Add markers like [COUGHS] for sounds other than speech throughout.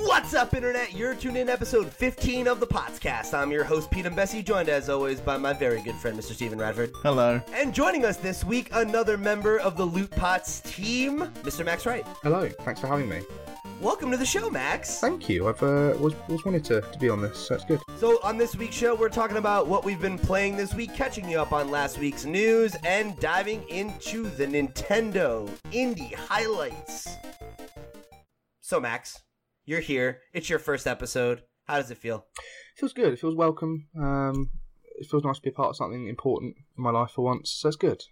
What's up, Internet? You're tuned in episode 15 of the Potscast. I'm your host, Pete and Bessie, joined as always by my very good friend, Mr. Stephen Radford. Hello. And joining us this week, another member of the LootPots team, Mr. Max Wright. Hello, thanks for having me. Welcome to the show, Max. Thank you. I've uh, was was wanted to, to be on this, so it's good. So, on this week's show, we're talking about what we've been playing this week, catching you up on last week's news, and diving into the Nintendo indie highlights. So, Max, you're here. It's your first episode. How does it feel? It feels good. It feels welcome. Um, it feels nice to be a part of something important in my life for once. So it's good.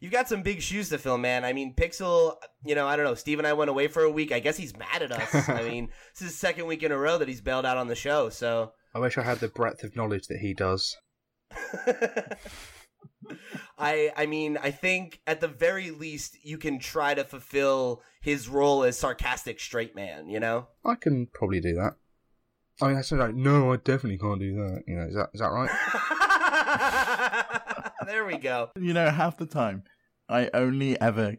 You've got some big shoes to fill, man. I mean, Pixel, you know, I don't know. Steve and I went away for a week. I guess he's mad at us. [LAUGHS] I mean, this is the second week in a row that he's bailed out on the show, so. I wish I had the breadth of knowledge that he does. [LAUGHS] I I mean, I think at the very least you can try to fulfill his role as sarcastic straight man, you know? I can probably do that. I mean, I said like, no, I definitely can't do that. You know, is that is that right? [LAUGHS] there we go. You know, half the time, I only ever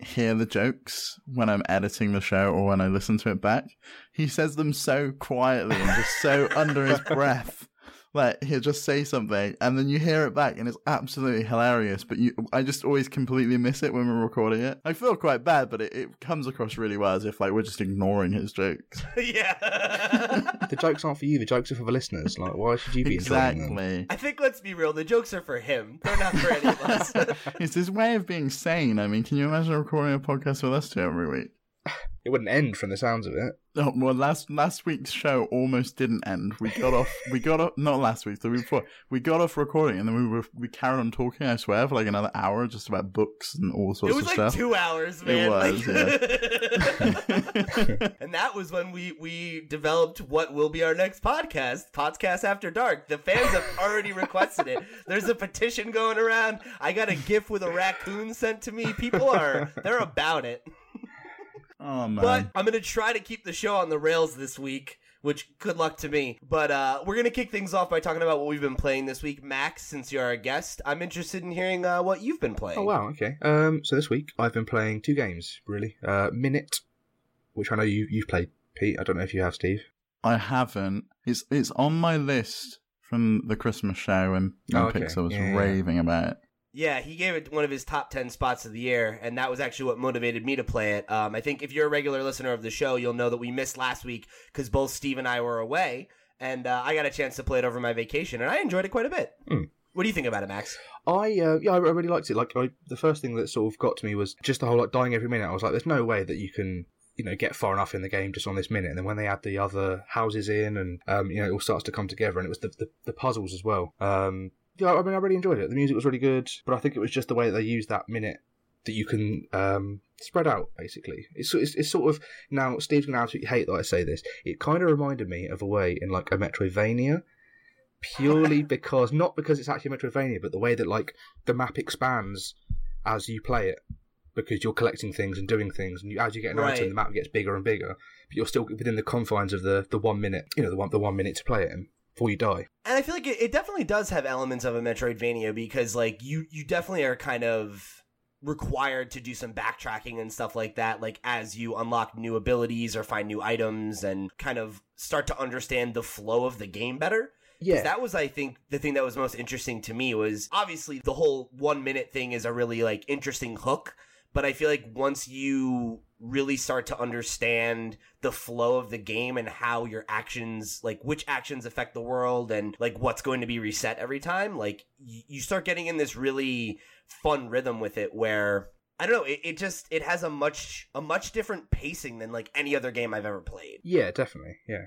hear the jokes when I'm editing the show or when I listen to it back. He says them so quietly and just so under his [LAUGHS] breath. Like he'll just say something and then you hear it back and it's absolutely hilarious, but you I just always completely miss it when we're recording it. I feel quite bad, but it, it comes across really well as if like we're just ignoring his jokes. [LAUGHS] yeah. [LAUGHS] the jokes aren't for you. The jokes are for the listeners. Like, why should you be enjoying them? exactly. I think let's be real, the jokes are for him. They're not for any of us. [LAUGHS] It's his way of being sane. I mean, can you imagine recording a podcast with us two every week? [SIGHS] It wouldn't end from the sounds of it. Oh, well, last last week's show almost didn't end. We got off. We got off. Not last week. The week before. We got off recording, and then we were we carried on talking. I swear for like another hour, just about books and all sorts. Of things. It was of like stuff. two hours, man. It was, like- [LAUGHS] [LAUGHS] and that was when we we developed what will be our next podcast, Podcast After Dark. The fans have already requested it. There's a petition going around. I got a GIF with a raccoon sent to me. People are they're about it. Oh man. But I'm gonna try to keep the show on the rails this week. Which good luck to me. But uh, we're gonna kick things off by talking about what we've been playing this week. Max, since you're our guest, I'm interested in hearing uh, what you've been playing. Oh wow, okay. Um, so this week I've been playing two games really. Uh, Minit, which I know you you've played, Pete. I don't know if you have, Steve. I haven't. It's it's on my list from the Christmas show, and Oh, okay. Pixar was Yeah, yeah. raving about it. Yeah, he gave it one of his top 10 spots of the year, and that was actually what motivated me to play it. Um, I think if you're a regular listener of the show, you'll know that we missed last week because both Steve and I were away, and uh, I got a chance to play it over my vacation, and I enjoyed it quite a bit. Hmm. What do you think about it, Max? I uh, yeah, I I really liked it. Like, I, the first thing that sort of got to me was just the whole like dying every minute. I was like, there's no way that you can you know get far enough in the game just on this minute. And then when they add the other houses in, and um, you know, it all starts to come together, and it was the the, the puzzles as well. Um, yeah, I mean, I really enjoyed it. The music was really good, but I think it was just the way that they used that minute that you can um, spread out. Basically, it's, it's it's sort of now. Steve's gonna absolutely hate that I say this. It kind of reminded me of a way in like a Metroidvania purely [LAUGHS] because not because it's actually Metroidvania, but the way that like the map expands as you play it because you're collecting things and doing things, and you, as you get an Right. item, the map gets bigger and bigger, but you're still within the confines of the the one minute, you know, the one the one minute to play it in before you die. And I feel like it, it definitely does have elements of a Metroidvania because, like, you you definitely are kind of required to do some backtracking and stuff like that like as you unlock new abilities or find new items and kind of start to understand the flow of the game better Yeah, that was i think the thing that was most interesting to me was obviously the whole one minute thing is a really like interesting hook but i feel like once you really start to understand the flow of the game and how your actions like which actions affect the world and like what's going to be reset every time like y- you start getting in this really fun rhythm with it where I don't know. It, it just it has a much a much different pacing than like any other game I've ever played. yeah, definitely, yeah.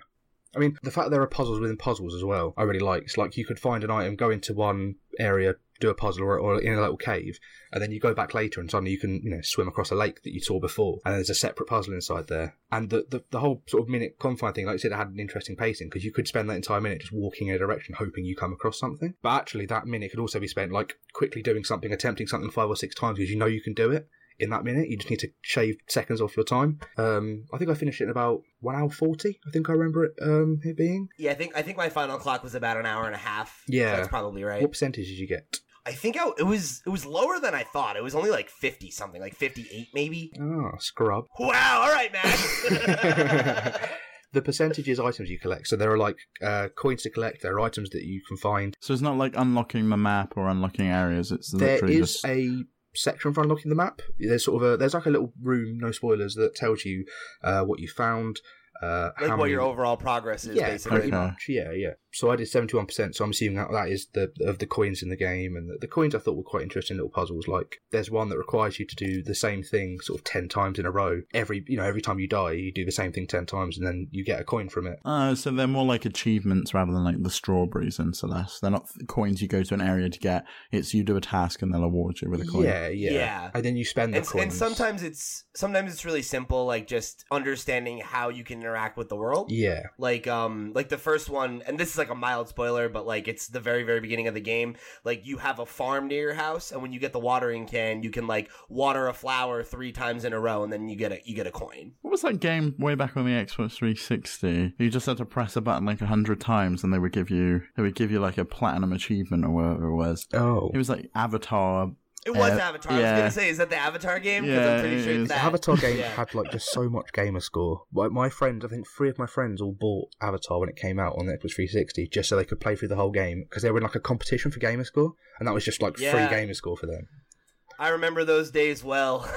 I mean, the fact there are puzzles within puzzles as well, I really like. It's like you could find an item, go into one area, do a puzzle, or, or in a little cave, and then you go back later, and suddenly you can, you know, swim across a lake that you saw before, and there's a separate puzzle inside there. And the the, the whole sort of minute confine thing, like I said, it had an interesting pacing because you could spend that entire minute just walking in a direction, hoping you come across something. But actually, that minute could also be spent like quickly doing something, attempting something five or six times because you know you can do it in that minute. You just need to shave seconds off your time. Um, I think I finished it in about one hour forty. I think I remember it um, it being. Yeah, I think I think my final clock was about an hour and a half. Yeah. that's probably right. What percentage did you get? I think I, it was it was lower than I thought. It was only like fifty something, like fifty eight maybe. Oh, scrub. Wow! All right, Max. [LAUGHS] the percentages items you collect. So there are like uh, coins to collect. There are items that you can find. So it's not like unlocking the map or unlocking areas. It's There literally is just a section for unlocking the map. There's sort of a there's like a little room, no spoilers, that tells you uh, what you found. Uh, Like how what many- your overall progress is, yeah, basically. pretty Okay. much. Yeah, yeah. So I did seventy one percent. So I'm assuming that that is the of the coins in the game, and the, the coins I thought were quite interesting little puzzles. Like there's one that requires you to do the same thing sort of ten times in a row. Every you know every time you die, you do the same thing ten times, and then you get a coin from it. Oh, so they're more like achievements rather than like the strawberries in Celeste. They're not coins you go to an area to get. It's you do a task and they'll award you with a coin. Yeah, yeah, Yeah. And then you spend the And, coins. and sometimes it's sometimes it's really simple, like just understanding how you can interact with the world. yeah, Like um like the first one, and this is like a mild spoiler, but like it's the very very beginning of the game. Like you have a farm near your house, and when you get the watering can, you can like water a flower three times in a row, and then you get a you get a coin. What was that game way back on the Xbox 360? You just had to press a button like a hundred times, and they would give you they would give you like a platinum achievement or whatever it was. Oh, It was like Avatar. It was Uh, Avatar. I was gonna say, is that the Avatar game? Because Yeah, I'm pretty sure is. it's the. Avatar game Yeah. had like just so much gamer score. Like my friends, I think three of my friends all bought Avatar when it came out on the Xbox 360 just so they could play through the whole game because they were in like a competition for gamer score, and that was just like Yeah. free gamer score for them. I remember those days well.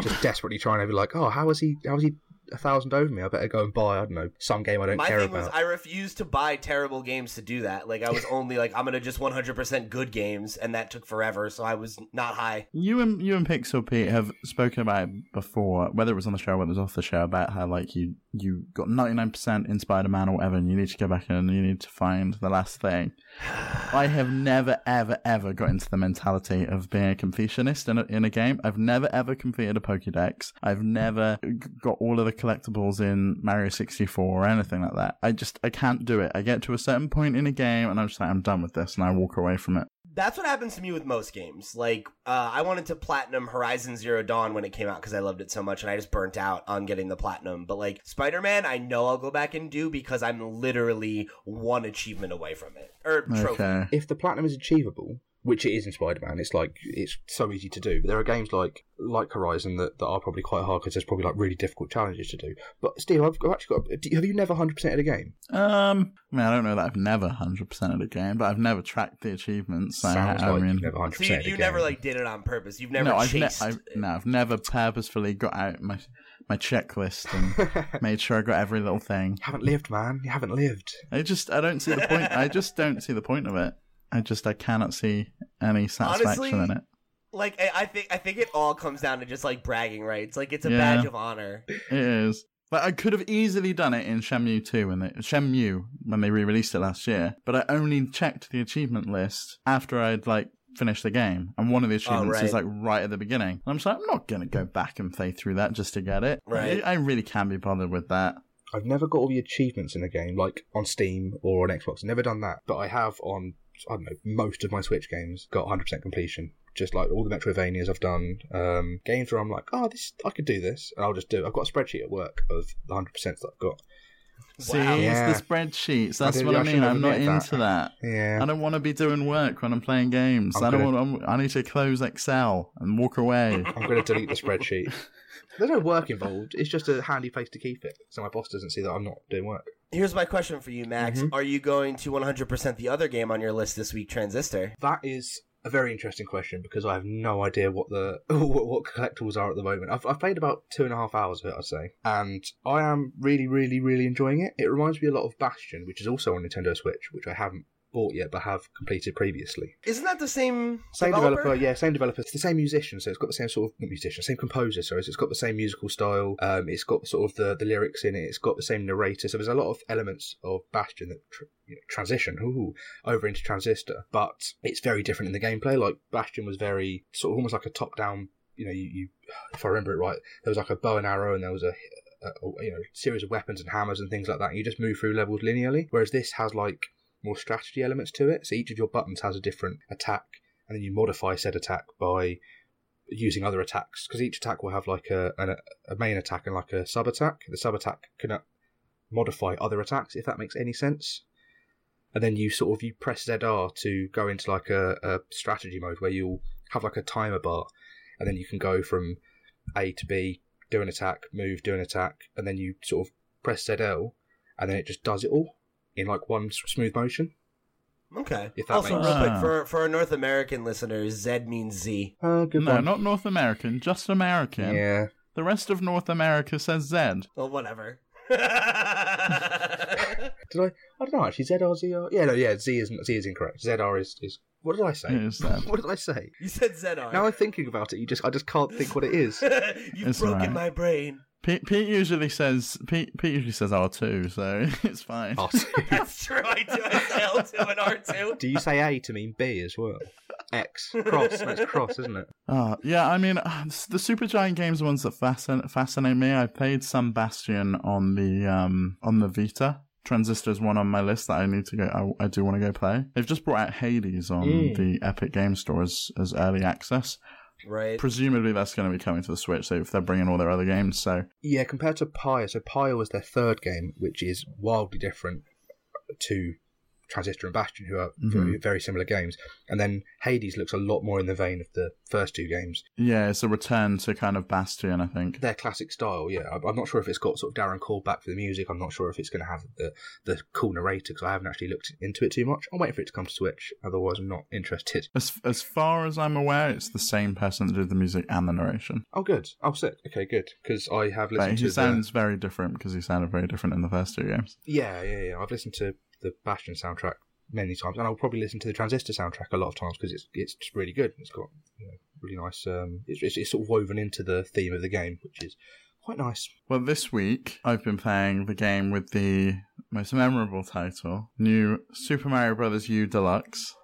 Just desperately trying to be like, oh, how is he? How is he a thousand over me? I better go and buy I don't know some game I don't My care thing about. was, I refused to buy terrible games to do that. Like, I was only like, I'm gonna just 100% good games, and that took forever. So I was not high. You and you and Pixel Pete have spoken about it before, whether it was on the show or whether it was off the show, about how like you you got ninety nine percent in Spider Man or whatever, and you need to go back and you need to find the last thing. [SIGHS] I have never ever ever got into the mentality of being a completionist in a, in a game. I've never ever completed a Pokédex. I've never got all of the collectibles in Mario sixty four or anything like that. I just I can't do it. I get to a certain point in a game and I'm just like I'm done with this, and I walk away from it. That's what happens to me with most games. Like, uh, I wanted to platinum Horizon Zero Dawn when it came out because I loved it so much, and I just burnt out on getting the platinum. But like Spider Man, I know I'll go back and do because I'm literally one achievement away from it or trophy. Okay. if the platinum is achievable, which it is in Spider-Man, it's like it's so easy to do. But there are games like like Horizon that, that are probably quite hard because there's probably like really difficult challenges to do. But Steve, I've, I've actually got. do- Have you never hundred percent of the game? Um, I mean, I don't know that I've never hundred percent of the game, but I've never tracked the achievements. So, Sounds I like mean, you've never hundred So you, you never like did it on purpose. You've never no, I've, ne- I've no, I've never purposefully got out my my checklist and [LAUGHS] made sure I got every little thing. haven't lived, man. You haven't lived. I just I don't see the point. I just don't see the point of it. I just I cannot see any satisfaction Honestly, in it. like I, I think I think it all comes down to just like bragging rights. Like it's a Yeah. badge of honor. It is. Like I could have easily done it in Shenmue 2 when they Shenmue when they re-released it last year, but I only checked the achievement list after I'd like finished the game, and one of the oh, achievements is right. like right at the beginning. And I'm just like, I'm not gonna go back and play through that just to get it. Right. I, I really can't be bothered with that. I've never got all the achievements in a game, like on Steam or on Xbox. Never done that, but I have on I don't know most of my Switch games got 100% completion. Just like all the Metroidvanias I've done, um, games where I'm like, oh, this I could do this, and I'll just do. it. I've got a spreadsheet at work of the 100% that I've got. See, Wow. Yeah. it's the spreadsheets. That's did- what I I mean. I'm not admitted into that. Yeah, I don't want to be doing work when I'm playing games. I'm I don't gonna- want. I'm, I need to close Excel and walk away. [LAUGHS] I'm going to delete the spreadsheet. [LAUGHS] There's no work involved. It's just a handy place to keep it, so my boss doesn't see that I'm not doing work. Here's my question for you, Max. Mhm. Are you going to 100% the other game on your list this week, Transistor? That is a very interesting question because I have no idea what the [LAUGHS] what, what collectibles are at the moment. I've, I've played about two and a half hours of it, I'd say, and I am really, really, really enjoying it. It reminds me a lot of Bastion, which is also on Nintendo Switch, which I haven't bought yet but have completed previously. Isn't that the same Same developer? developer, yeah, same developer. It's the same musician, so it's got the same sort of musician, same composer. Sorry, so it's got the same musical style. Um, it's got sort of the, the lyrics in it. It's got the same narrator. So there's a lot of elements of Bastion that tr- you know, transition ooh, over into Transistor, but it's very different in the gameplay. Like Bastion was very sort of almost like a top down. You know, you, you if I remember it right, there was like a bow and arrow, and there was a you know series of weapons and hammers and things like that. And you just move through levels linearly, whereas this has like more strategy elements to it. So each of your buttons has a different attack, and then you modify said attack by using other attacks. Because each attack will have like a, a main attack and like a sub attack. The sub attack can uh, modify other attacks if that makes any sense. And then you sort of you press ZR to go into like a, a strategy mode where you'll have like a timer bar, and then you can go from A to B, do an attack, move, do an attack, and then you sort of press ZL and then it just does it all in like one smooth motion. Okay. If that also, makes real quick sense. for for our North American listeners, Z means Z. Uh, good No, one. not North American, just American. Yeah. The rest of North America says Z. Well, whatever. [LAUGHS] Did I? I don't know. Actually, ZR, ZR. Yeah, no, yeah. Z is Z is incorrect. ZR is is. What did I say? It is [LAUGHS] What did I say? you said ZR. Now I'm thinking about it. You just I just can't think what it is. [LAUGHS] You've It's broken alright. my brain. Pete, Pete usually says Pete, Pete usually says R two, so [LAUGHS] it's fine. Oh, [LAUGHS] That's true. I do. I say L2 and R2. [LAUGHS] Do you say A to mean B as well? X cross. No, it's cross, isn't it? Uh, yeah, I mean, [SIGHS] the Supergiant games are ones that fascinate, fascinate me. I played some Bastion on the um on the Vita. Transistor's one on my list that I need to go. I, I do want to go play. They've just brought out Hades on Mm. the Epic Game Store as, as early access. Right. Presumably, that's going to be coming to the Switch. So if they're bringing all their other games, so Yeah, compared to Pyre, so Pyre was their third game, which is wildly different to Transistor and Bastion, who are mm-hmm. very, very similar games. And then Hades looks a lot more in the vein of the first two games. yeah, it's a return to kind of Bastion. I think. Their classic style, yeah. I'm- not sure if it's got sort of Darren Korb back for the music. I'm not sure if it's going to have the, the cool narrator because I haven't actually looked into it too much. I'm waiting for it to come to Switch. Otherwise, I'm not interested. As as far as I'm aware, it's the same person that did the music and the narration. Oh, good. Oh, sick. Okay, good. Because I have But he to sounds very different because he sounded very different in the first two games. yeah, yeah, yeah. I've listened to the Bastion soundtrack many times, and I'll probably listen to the Transistor soundtrack a lot of times because it's it's just really good. It's got you know, really nice. Um, it's, it's it's sort of woven into the theme of the game, which is quite nice. Well, this week I've been playing the game with the most memorable title, New Super Mario Bros. U Deluxe.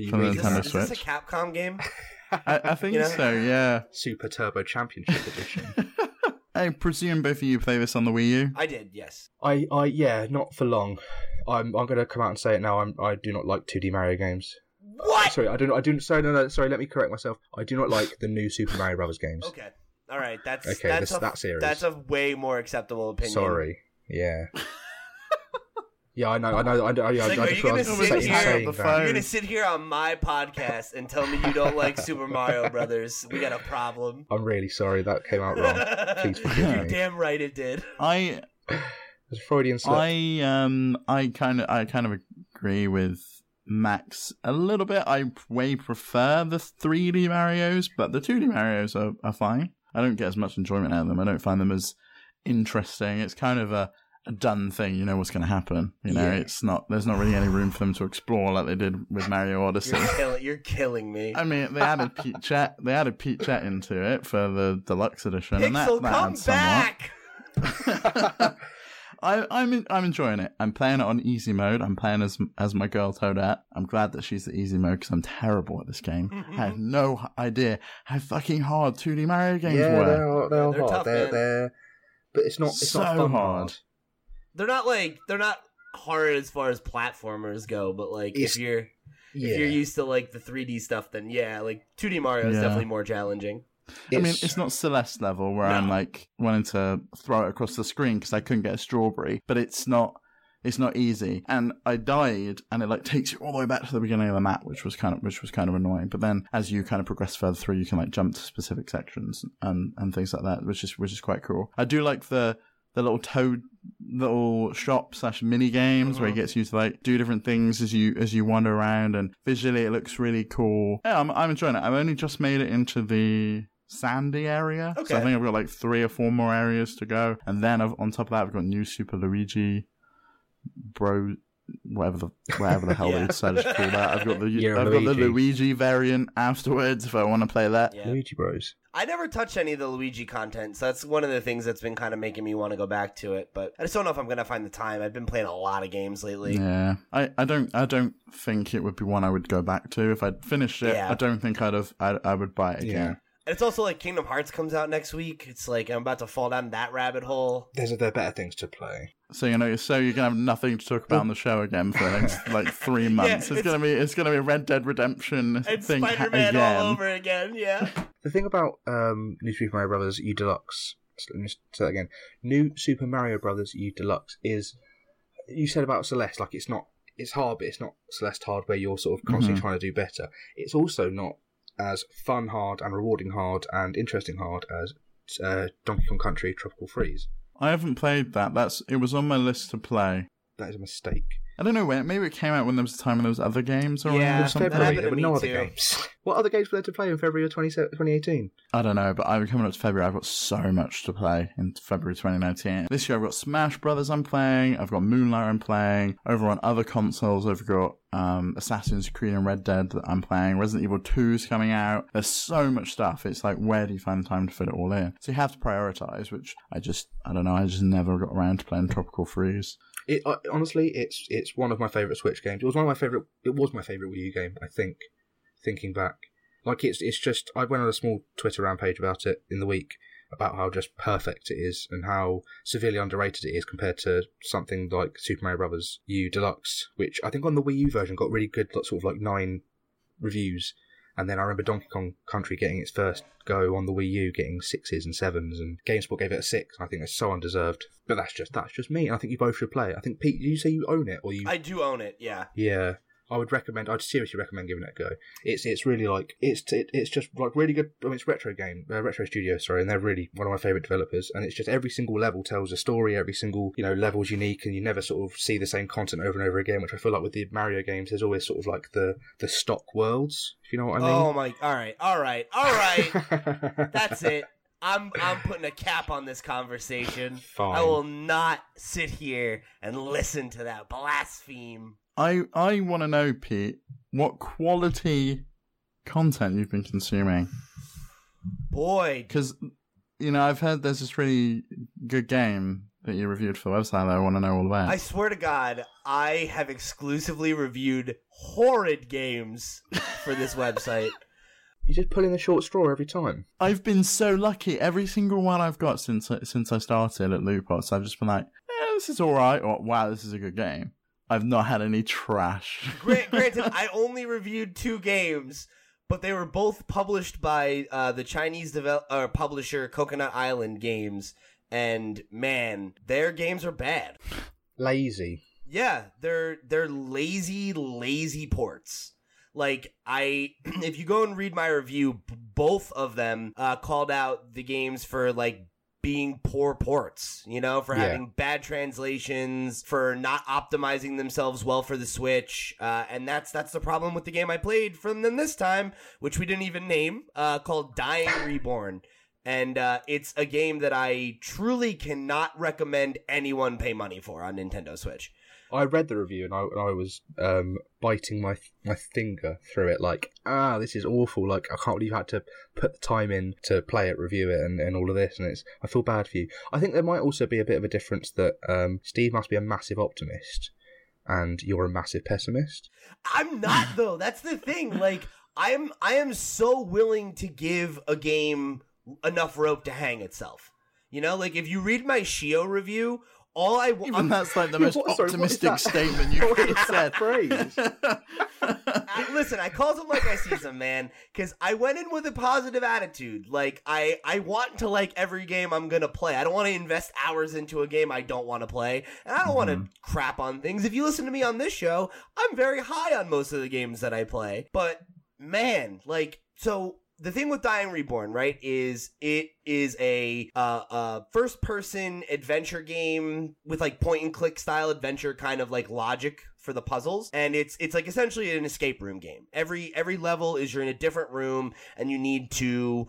Are For the reading Is this, Nintendo that? is this a Switch. Capcom game? [LAUGHS] I, I think You know? so, yeah. Super Turbo Championship Edition. [LAUGHS] I presume both of you play this on the Wii U. I did, yes. I, I, yeah, not for long. I'm, I'm going to come out and say it now. I'm, I do not like 2D Mario games. What? Sorry, I do not. I don't. Sorry, no, no. Sorry, let me correct myself. I do not like the new Super Mario Brothers games. Okay. All right. That's Okay, that's this- a, that series. That's a way more acceptable opinion. Sorry. Yeah. [LAUGHS] yeah, I know. I know. I know. Yeah, Like, I are you gonna sit here- you're saying the that. phone? You're gonna sit here on my podcast and tell me you don't like Super Mario Brothers. We got a problem. I'm really sorry that came out wrong. Please forgive You're damn right it did. I It's a Freudian slip. I um I kind of I kind of agree with Max a little bit. I way prefer the 3D Mario's, but the 2D Mario's are, are fine. I don't get as much enjoyment out of them. I don't find them as interesting. It's kind of a, a done thing. You know what's going to happen. You know, Yeah. it's not. There's not really any room for them to explore like they did with Mario Odyssey. You're, kill- you're killing me. I mean, they added Peachette. They added Peachette into it for the deluxe edition, and that, Pixel, that come back. [LAUGHS] I, I'm en- I'm enjoying it. I'm playing it on easy mode. I'm playing as as my girl Toadette. I'm glad that she's the easy mode because I'm terrible at this game. I have no idea how fucking hard 2D Mario games yeah, were. they are. They are They're hard. tough, they're, they're, but it's not. It's So not fun hard. hard. They're not like they're not hard as far as platformers go, but like It's- if you're Yeah. if you're used to like the 3D stuff, then yeah, like 2D Mario is Yeah. definitely more challenging. I mean, it's not Celeste level where I'm like wanting to throw it across the screen because I couldn't get a strawberry, but it's not. It's not easy, and I died, and it like takes you all the way back to the beginning of the map, which was kind of which was kind of annoying. But then, as you kind of progress further through, you can like jump to specific sections and and things like that, which is which is quite cool. I do like the the little toad little shop slash mini games where it Mhm. gets you to like do different things as you as you wander around, and visually it looks really cool. Yeah, I'm I'm enjoying it. I've only just made it into the sandy area. So I think I've got like three or four more areas to go. And then I've, on top of that, I've got new Super Luigi Bro, whatever the whatever the [LAUGHS] hell Yeah. they decided to call that. I've got the Yeah, I've got the Luigi. Luigi variant afterwards if I want to play that. Yeah. Luigi Bros. I never touched any of the Luigi content, so that's one of the things that's been kind of making me want to go back to it. But I just don't know if I'm gonna find the time. I've been playing a lot of games lately. Yeah, I, I don't I don't think it would be one I would go back to if I'd finished it. Yeah. I don't think I'd have I, I would buy it again. And it's also like Kingdom Hearts comes out next week. It's like I'm about to fall down that rabbit hole. There's there are better things to play. So you know, so you're gonna have nothing to talk about on the show again for the next [LAUGHS] like three months. it's, it's- gonna be it's gonna be Red Dead Redemption And thing Spider Man again. all over again. Yeah. The thing about um, New Super Mario Brothers U Deluxe, let me just say that again. New Super Mario Brothers U Deluxe is you said about Celeste, like it's not it's hard, but it's not Celeste hard where you're sort of constantly Mhm. trying to do better. It's also not as fun hard and rewarding hard and interesting hard as uh, Donkey Kong Country Tropical Freeze. I haven't played that. That's it was on my list to play. That is a mistake. I don't know when. Maybe it came out when there was a time when there was other games around Yeah, or something. February, there were no other too. games. [LAUGHS] what other games were there to play in February of 20, 2018? I don't know, but I'm coming up to February. I've got so much to play in February 2019. This year I've got Smash Brothers I'm playing. I've got Moonlight I'm playing. Over on other consoles, I've got um, Assassin's Creed and Red Dead that I'm playing. Resident Evil 2's coming out. There's so much stuff. It's like, where do you find the time to fit it all in? So you have to prioritize, which I just, I don't know, I just never got around to playing Tropical Freeze. It honestly, it's it's one of my favorite Switch games. It was one of my favorite. It was my favorite Wii U game. I think, thinking back, like it's it's just. I went on a small Twitter rampage about it in the week about how just perfect it is and how severely underrated it is compared to something like Super Mario Brothers U Deluxe, which I think on the Wii U version got really good, sort of like nine reviews. And then I remember Donkey Kong Country getting its first go on the Wii U, getting sixes and sevens, and GameSpot gave it a six. I think that's so undeserved. But that's just that's just me, and I think you both should play it. I think Pete, you say you own it or you? I do own it. Yeah. Yeah, I would recommend. I'd seriously recommend giving it a go. It's it's really like it's it, it's just like really good. I mean, it's retro game, uh, retro studio, sorry, and they're really one of my favorite developers. And it's just every single level tells a story. Every single you know level's unique, and you never sort of see the same content over and over again. Which I feel like with the Mario games, there's always sort of like the the stock worlds. If you know what I mean. Oh my. All right. All right. All right. [LAUGHS] That's it. I'm I'm putting a cap on this conversation. Fine. I will not sit here and listen to that blaspheme. I I want to know, Pete, what quality content you've been consuming. Boy, Because, you know, I've heard there's this really good game that you reviewed for the website that I want to know all about. I swear to God, I have exclusively reviewed horrid games for this website. [LAUGHS] You're just pull in the short straw every time. I've been so lucky. Every single one I've got since since I started at LootPots, I've just been like, eh, this is all right, or wow, this is a good game. I've not had any trash. [LAUGHS] Grant, granted, [LAUGHS] I only reviewed two games, but they were both published by uh, the Chinese devel- uh, publisher Coconut Island Games, and man, their games are bad. Lazy. Yeah, they're they're lazy, lazy ports. Like I, [CLEARS THROAT] if you go and read my review, b- both of them uh, called out the games for like being poor ports. You know, for Yeah. having bad translations, for not optimizing themselves well for the Switch, uh, and that's that's the problem with the game I played from them this time, which we didn't even name, uh, called Dying Reborn. And uh, it's a game that I truly cannot recommend anyone pay money for on Nintendo Switch. I read the review and I, and I was um, biting my my finger through it, like, ah, this is awful. Like, I can't believe you had to put the time in to play it, review it, and, and all of this. And it's, I feel bad for you. I think there might also be a bit of a difference that um, Steve must be a massive optimist, and you're a massive pessimist. I'm not though. That's the thing. Like I'm I am so willing to give a game enough rope to hang itself. You know, like if you read my Shio review, all I want Even that's like the [LAUGHS] most what- sorry, optimistic statement you [LAUGHS] could have said. phrase? [LAUGHS] I, listen, I calls them like I sees them, man, because I went in with a positive attitude. Like I, I want to like every game I'm gonna play. I don't want to invest hours into a game I don't want to play, and I don't want to mm-hmm. crap on things. If you listen to me on this show, I'm very high on most of the games that I play. But man, like so. The thing with Dying Reborn, right, is it is a uh, uh, first person adventure game with like point and click style adventure kind of like logic for the puzzles. And it's it's like essentially an escape room game. Every every level is you're in a different room and you need to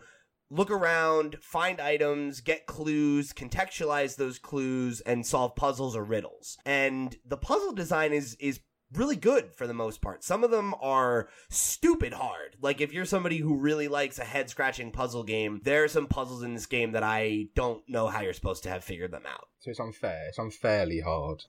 look around find items get clues contextualize those clues and solve puzzles or riddles. And the puzzle design is is really good for the most part. Some of them are stupid hard. Like if you're somebody who really likes a head scratching puzzle game, there are some puzzles in this game that I don't know how you're supposed to have figured them out. so it's unfair. It's unfairly hard.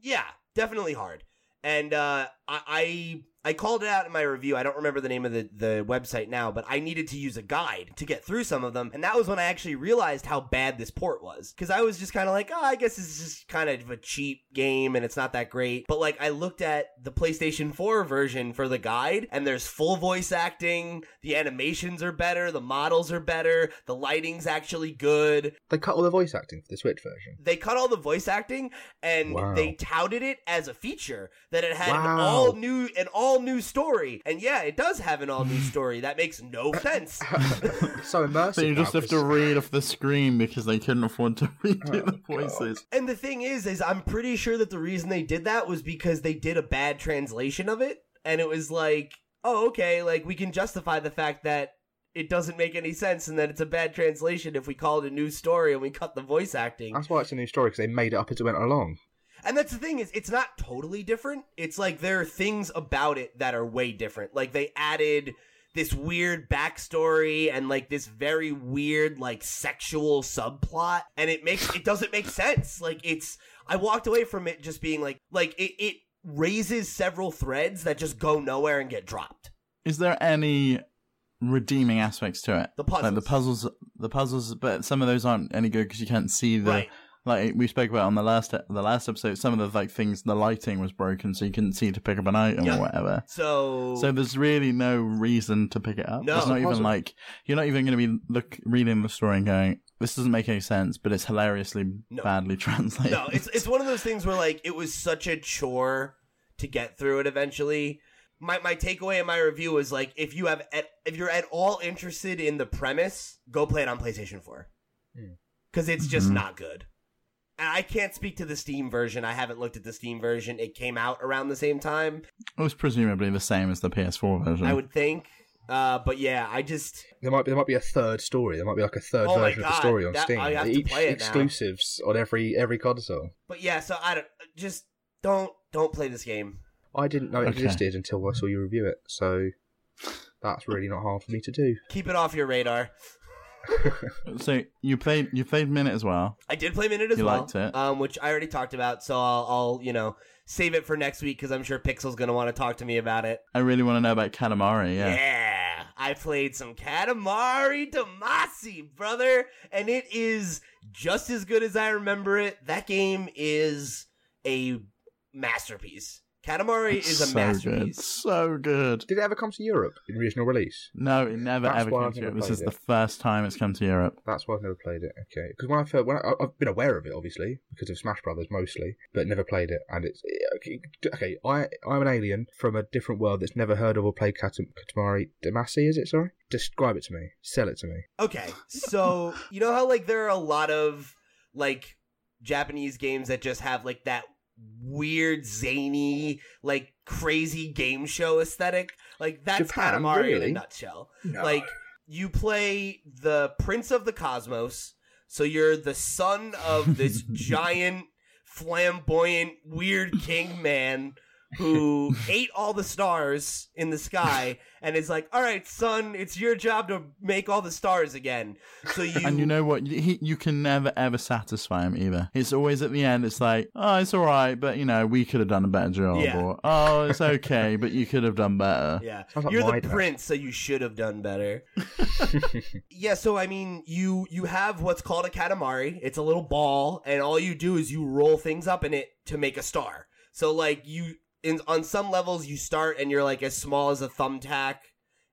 Yeah, definitely hard. And uh, I, I I called it out in my review. I don't remember the name of the, the website now, but I needed to use a guide to get through some of them. And that was when I actually realized how bad this port was. Because I was just kind of like, oh, I guess this is just kind of a cheap game and it's not that great. But like, I looked at the PlayStation 4 version for the guide, and there's full voice acting. The animations are better. The models are better. The lighting's actually good They cut all the voice acting for the Switch version. they cut all the voice acting and Wow. they touted it as a feature that it had an Wow. all new and all all new story. And yeah, it does have an all new [LAUGHS] story. That makes no [COUGHS] sense. [LAUGHS] so immersive. So you just have to read off the screen because they couldn't afford to [LAUGHS] redo the voices. And the thing is, is I'm pretty sure that the reason they did that was because they did a bad translation of it, and it was like, oh, okay, like we can justify the fact that it doesn't make any sense and that it's a bad translation if we call it a new story and we cut the voice acting. That's why it's a new story because they made it up as it went along. And that's the thing is, it's not totally different. It's like there are things about it that are way different. Like they added this weird backstory and like this very weird like sexual subplot, and it makes it doesn't make sense. Like it's I walked away from it just being like like it it raises several threads that just go nowhere and get dropped. Is there any redeeming aspects to it? The puzzles. Like the puzzles, the puzzles, but some of those aren't any good because you can't see the. Right. Like we spoke about on the last the last episode, some of the like things, the lighting was broken, so you couldn't see to pick up an item Yeah. or whatever. So So there's really no reason to pick it up. No. it's not even Puzzle. like you're not even going to be look reading the story and going, "This doesn't make any sense," but it's hilariously No. badly [LAUGHS] translated. no, it's it's one of those things where like it was such a chore to get through it eventually. My my takeaway in my review was like if you have at, if you're at all interested in the premise, go play it on PlayStation 4. Hmm. Cuz it's just Mhm. not good. And I can't speak to the Steam version. I haven't looked at the Steam version. It came out around the same time, it was presumably the same as the PS4 version. I would think. Uh, but yeah, I just There might be there might be a third story. There might be like a third Oh my version of the story on that- Steam. I have to Each play it now. exclusives on every every console. but yeah, so I don't just don't don't play this game. I didn't know it Okay. existed until I saw you review it. So that's really not hard for me to do. Keep it off your radar. So you played you played Minit as well. I did play Minit as You well, liked it? um, which I already talked about. So I'll, I'll, you know, save it for next week because I'm sure Pixel's gonna want to talk to me about it. I really want to know about Katamari. Yeah. Yeah, I played some Katamari Damacy, brother, and it is just as good as I remember it. That game is a masterpiece. Katamari is a so good, masterpiece. so good. Did it ever come to Europe in regional release? No, it never That's ever came I've to Europe. This is it. the first time it's come to Europe. That's why I've never played it. Okay, because when I've heard, when I, I've been aware of it, obviously because of Smash Brothers mostly, but never played it. And it's okay. okay I I'm an alien from a different world that's never heard of or played Katam- Katamari Damacy. Is it sorry? Describe it to me. Sell it to me. Okay, so you know how like there are a lot of like Japanese games that just have like that weird zany like crazy game show aesthetic. Like that's Japan, katamari in a really? nutshell. Like you play the prince of the cosmos so you're the son of this [LAUGHS] giant flamboyant weird king man who [LAUGHS] ate all the stars in the sky and is like all right son it's your job to make all the stars again so [LAUGHS] you And you know what? He, you can never ever satisfy him either. It's always at the end. It's like, oh, it's all right, but you know, we could have done a better job. Yeah. Or oh, it's okay, but you could have done better. [LAUGHS] Yeah, like you're the dad. prince, so you should have done better. yeah, so I mean, you you have what's called a katamari. It's a little ball, and all you do is you roll things up in it to make a star. So like you, in on some levels, you start and you're like as small as a thumbtack,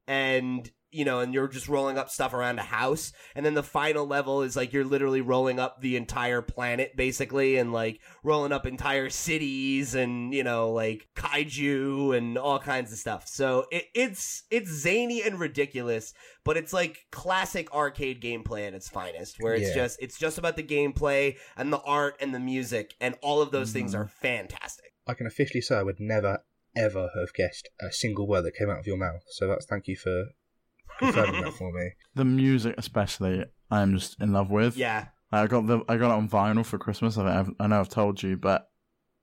and you know, and you're just rolling up stuff around a house. And then the final level is like you're literally rolling up the entire planet, basically, and like rolling up entire cities and, you know, like kaiju and all kinds of stuff. So it, it's, it's zany and ridiculous, but it's like classic arcade gameplay at its finest, where it's Yeah. just, it's just about the gameplay and the art and the music, and all of those things Mhm. are fantastic. I can officially say I would never ever have guessed a single word that came out of your mouth. So that's thank you for confirming that for me. [LAUGHS] The music, especially, I'm just in love with. yeah. I got the I got it on vinyl for Christmas. I, I've, I know I've told you, but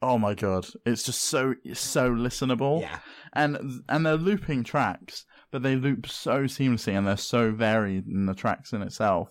oh my god, it's just so so listenable. Yeah. and and they're looping tracks, but they loop so seamlessly and they're so varied in the tracks in itself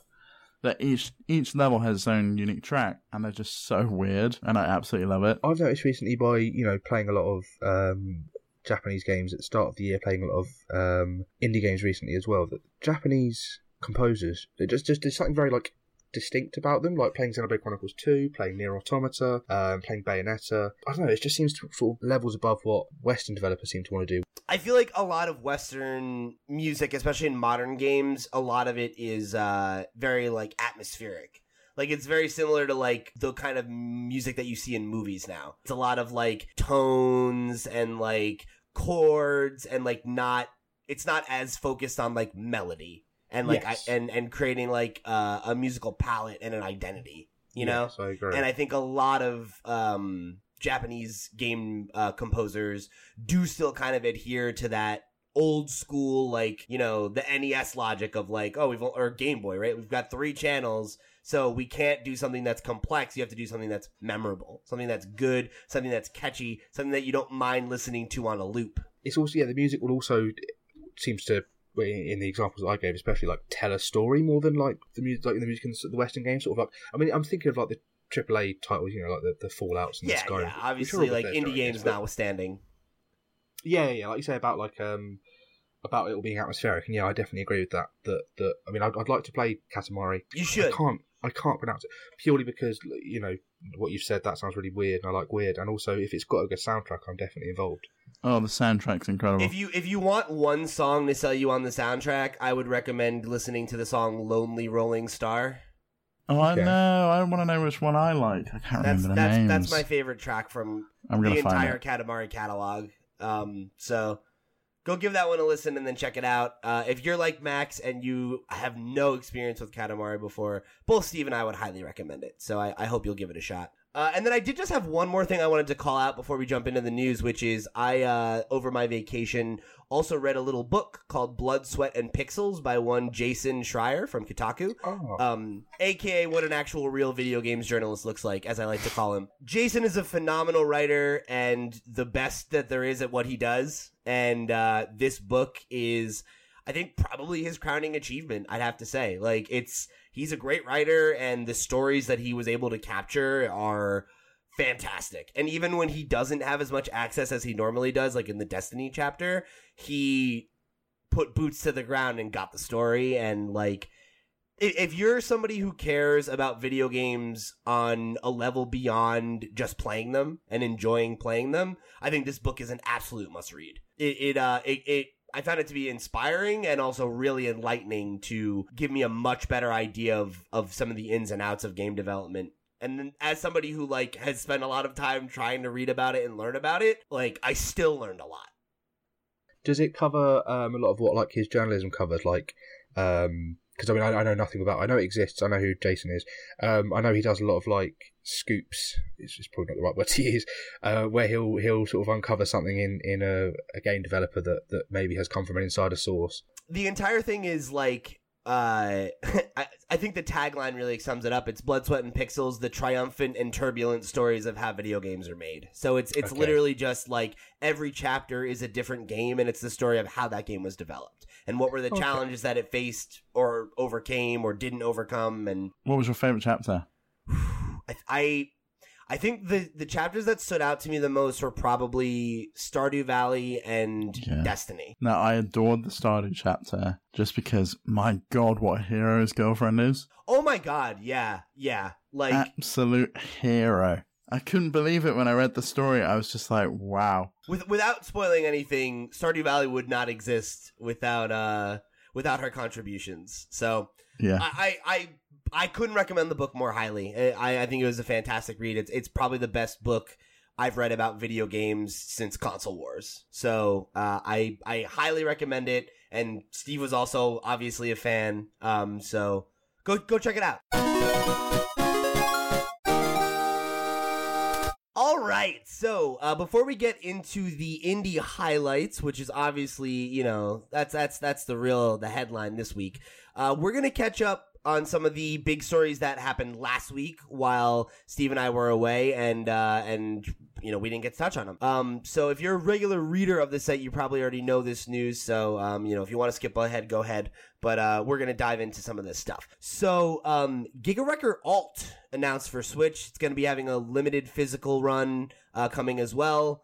that each each level has its own unique track, and they're just so weird, and I absolutely love it. I've noticed recently by you know playing a lot of um, Japanese games at the start of the year, playing a lot of um, indie games recently as well. That Japanese composers, it just just there's something very like distinct about them. Like playing Xenoblade Chronicles Two, playing NieR Automata, um, playing Bayonetta. I don't know. It just seems to sort of levels above what Western developers seem to want to do. I feel like a lot of Western music, especially in modern games, a lot of it is uh, very like atmospheric. Like it's very similar to like the kind of music that you see in movies now. It's a lot of like tones and like chords and like not it's not as focused on like melody and like Yes. I, and and creating like uh, a musical palette and an identity you know Yes, I agree. and I think a lot of um, Japanese game uh, composers do still kind of adhere to that old school, like you know, the NES logic of like, oh, we've or Game Boy, right? We've got three channels, so we can't do something that's complex. You have to do something that's memorable, something that's good, something that's catchy, something that you don't mind listening to on a loop. it's also yeah the music will also seems to in in the examples that I gave especially like tell a story more than like the music like the music in the Western games sort of like I mean I'm thinking of like the AAA titles you know like the, the Fallout's and Yeah, the Skyrim yeah. Obviously, like indie games but- notwithstanding. yeah yeah, like you say about like um about it all being atmospheric and yeah I definitely agree with that that that I mean I'd, I'd like to play Katamari You should. I can't I can't pronounce it purely because you know what you've said that sounds really weird and I like weird and also if it's got a good soundtrack I'm definitely involved Oh, the soundtrack's incredible. If you if you want one song to sell you on the soundtrack, I would recommend listening to the song "Lonely Rolling Star." oh, I Okay. know. I want to know which one I like. I can't That's remember the that's names. that's my favorite track from I'm the gonna find entire it. Katamari catalog. Um, so go give that one a listen and then check it out. Uh, if you're like Max and you have no experience with Katamari before, both Steve and I would highly recommend it. So I, I hope you'll give it a shot. Uh, and then I did just have one more thing I wanted to call out before we jump into the news, which is I, uh, over my vacation, also read a little book called Blood, Sweat, and Pixels by one Jason Schreier from Kotaku oh um, aka what an actual real video games journalist looks like, as I like to call him. Jason is a phenomenal writer and the best that there is at what he does. And uh, this book is, I think, probably his crowning achievement. I'd have to say, like, it's he's a great writer, and the stories that he was able to capture are fantastic. And even when he doesn't have as much access as he normally does, like in the Destiny chapter, he put boots to the ground and got the story and like if you're somebody who cares about video games on a level beyond just playing them and enjoying playing them, I think this book is an absolute must read. It it uh it, it I found it to be inspiring and also really enlightening to give me a much better idea of of some of the ins and outs of game development. And then as somebody who like has spent a lot of time trying to read about it and learn about it, like I still learned a lot. does it cover um, a lot of what like his journalism covers like um because I mean I, I know nothing about I know it exists I know who Jason is um I know he does a lot of like scoops it's probably not the right word [LAUGHS] to use uh where he'll he'll sort of uncover something in in a, a game developer that that maybe has come from an insider source. The entire thing is like uh [LAUGHS] I, I think the tagline really sums it up. It's blood sweat and pixels the triumphant and turbulent stories of how video games are made. So it's it's Okay. literally just like every chapter is a different game and it's the story of how that game was developed and what were the Okay. challenges that it faced or overcame or didn't overcome and What was your favorite chapter? [SIGHS] I, I I think the the chapters that stood out to me the most were probably Stardew Valley and Yeah. Destiny. Now, I adored the Stardew chapter just because, my god, what a hero his girlfriend is. Oh my god, yeah, yeah. Like Absolute hero. I couldn't believe it when I read the story. I was just like, wow. with, without spoiling anything, Stardew Valley would not exist without uh without her contributions. So Yeah. I, I I I couldn't recommend the book more highly. I, I think it was a fantastic read. It's it's probably the best book I've read about video games since Console Wars. So uh, I I highly recommend it. And Steve was also obviously a fan. Um, so go go check it out. Right. So uh, before we get into the indie highlights, which is obviously you know that's that's that's the real the headline this week, uh, we're gonna catch up on some of the big stories that happened last week while Steve and I were away, and uh, and you know we didn't get to touch on them. Um, so if you're a regular reader of the site, you probably already know this news. So um, you know if you want to skip ahead, go ahead. But uh, we're gonna dive into some of this stuff. So um, GigaWrecker Alt announced for Switch. It's gonna be having a limited physical run uh, coming as well.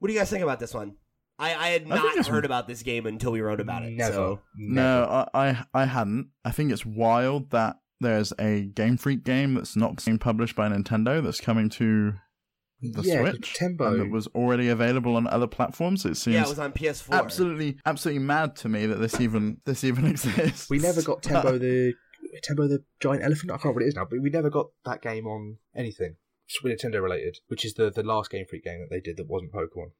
What do you guys think about this one? I, I had not it's- heard about this game until we wrote about it. never, So never. No, I, I I hadn't. I think it's wild that there's a Game Freak game that's not being published by Nintendo that's coming to the yeah 'cause Switch Tembo and that was already available on other platforms. It seems yeah, it was on PS4. absolutely absolutely mad to me that this even this even [LAUGHS] exists. we never got Tembo the Tembo the giant elephant I can't remember what it is now but we never got that game on anything Super Nintendo related which is the the last Game Freak game that they did that wasn't Pokemon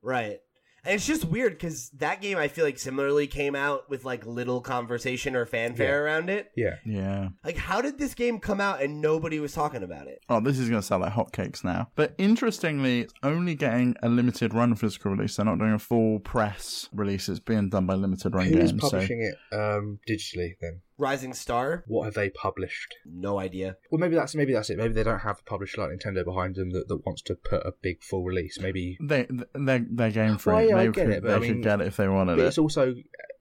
Right. And it's just weird because that game I feel like similarly came out with like little conversation or fanfare around it. Yeah. Yeah. Like, how did this game come out and nobody was talking about it? Oh, this is going to sell like hotcakes now. But interestingly, it's only getting a limited run physical release. They're not doing a full press release. It's being done by limited run Who is games. So publishing it um, digitally then? Rising Star? What have they published? No idea. Well, maybe that's maybe that's it. Maybe they don't have a publisher like Nintendo behind them that, that wants to put a big full release. Maybe, they they're, they're game free. Well, yeah, I they get could, it, but they I could mean- get it if they wanted but it. it's also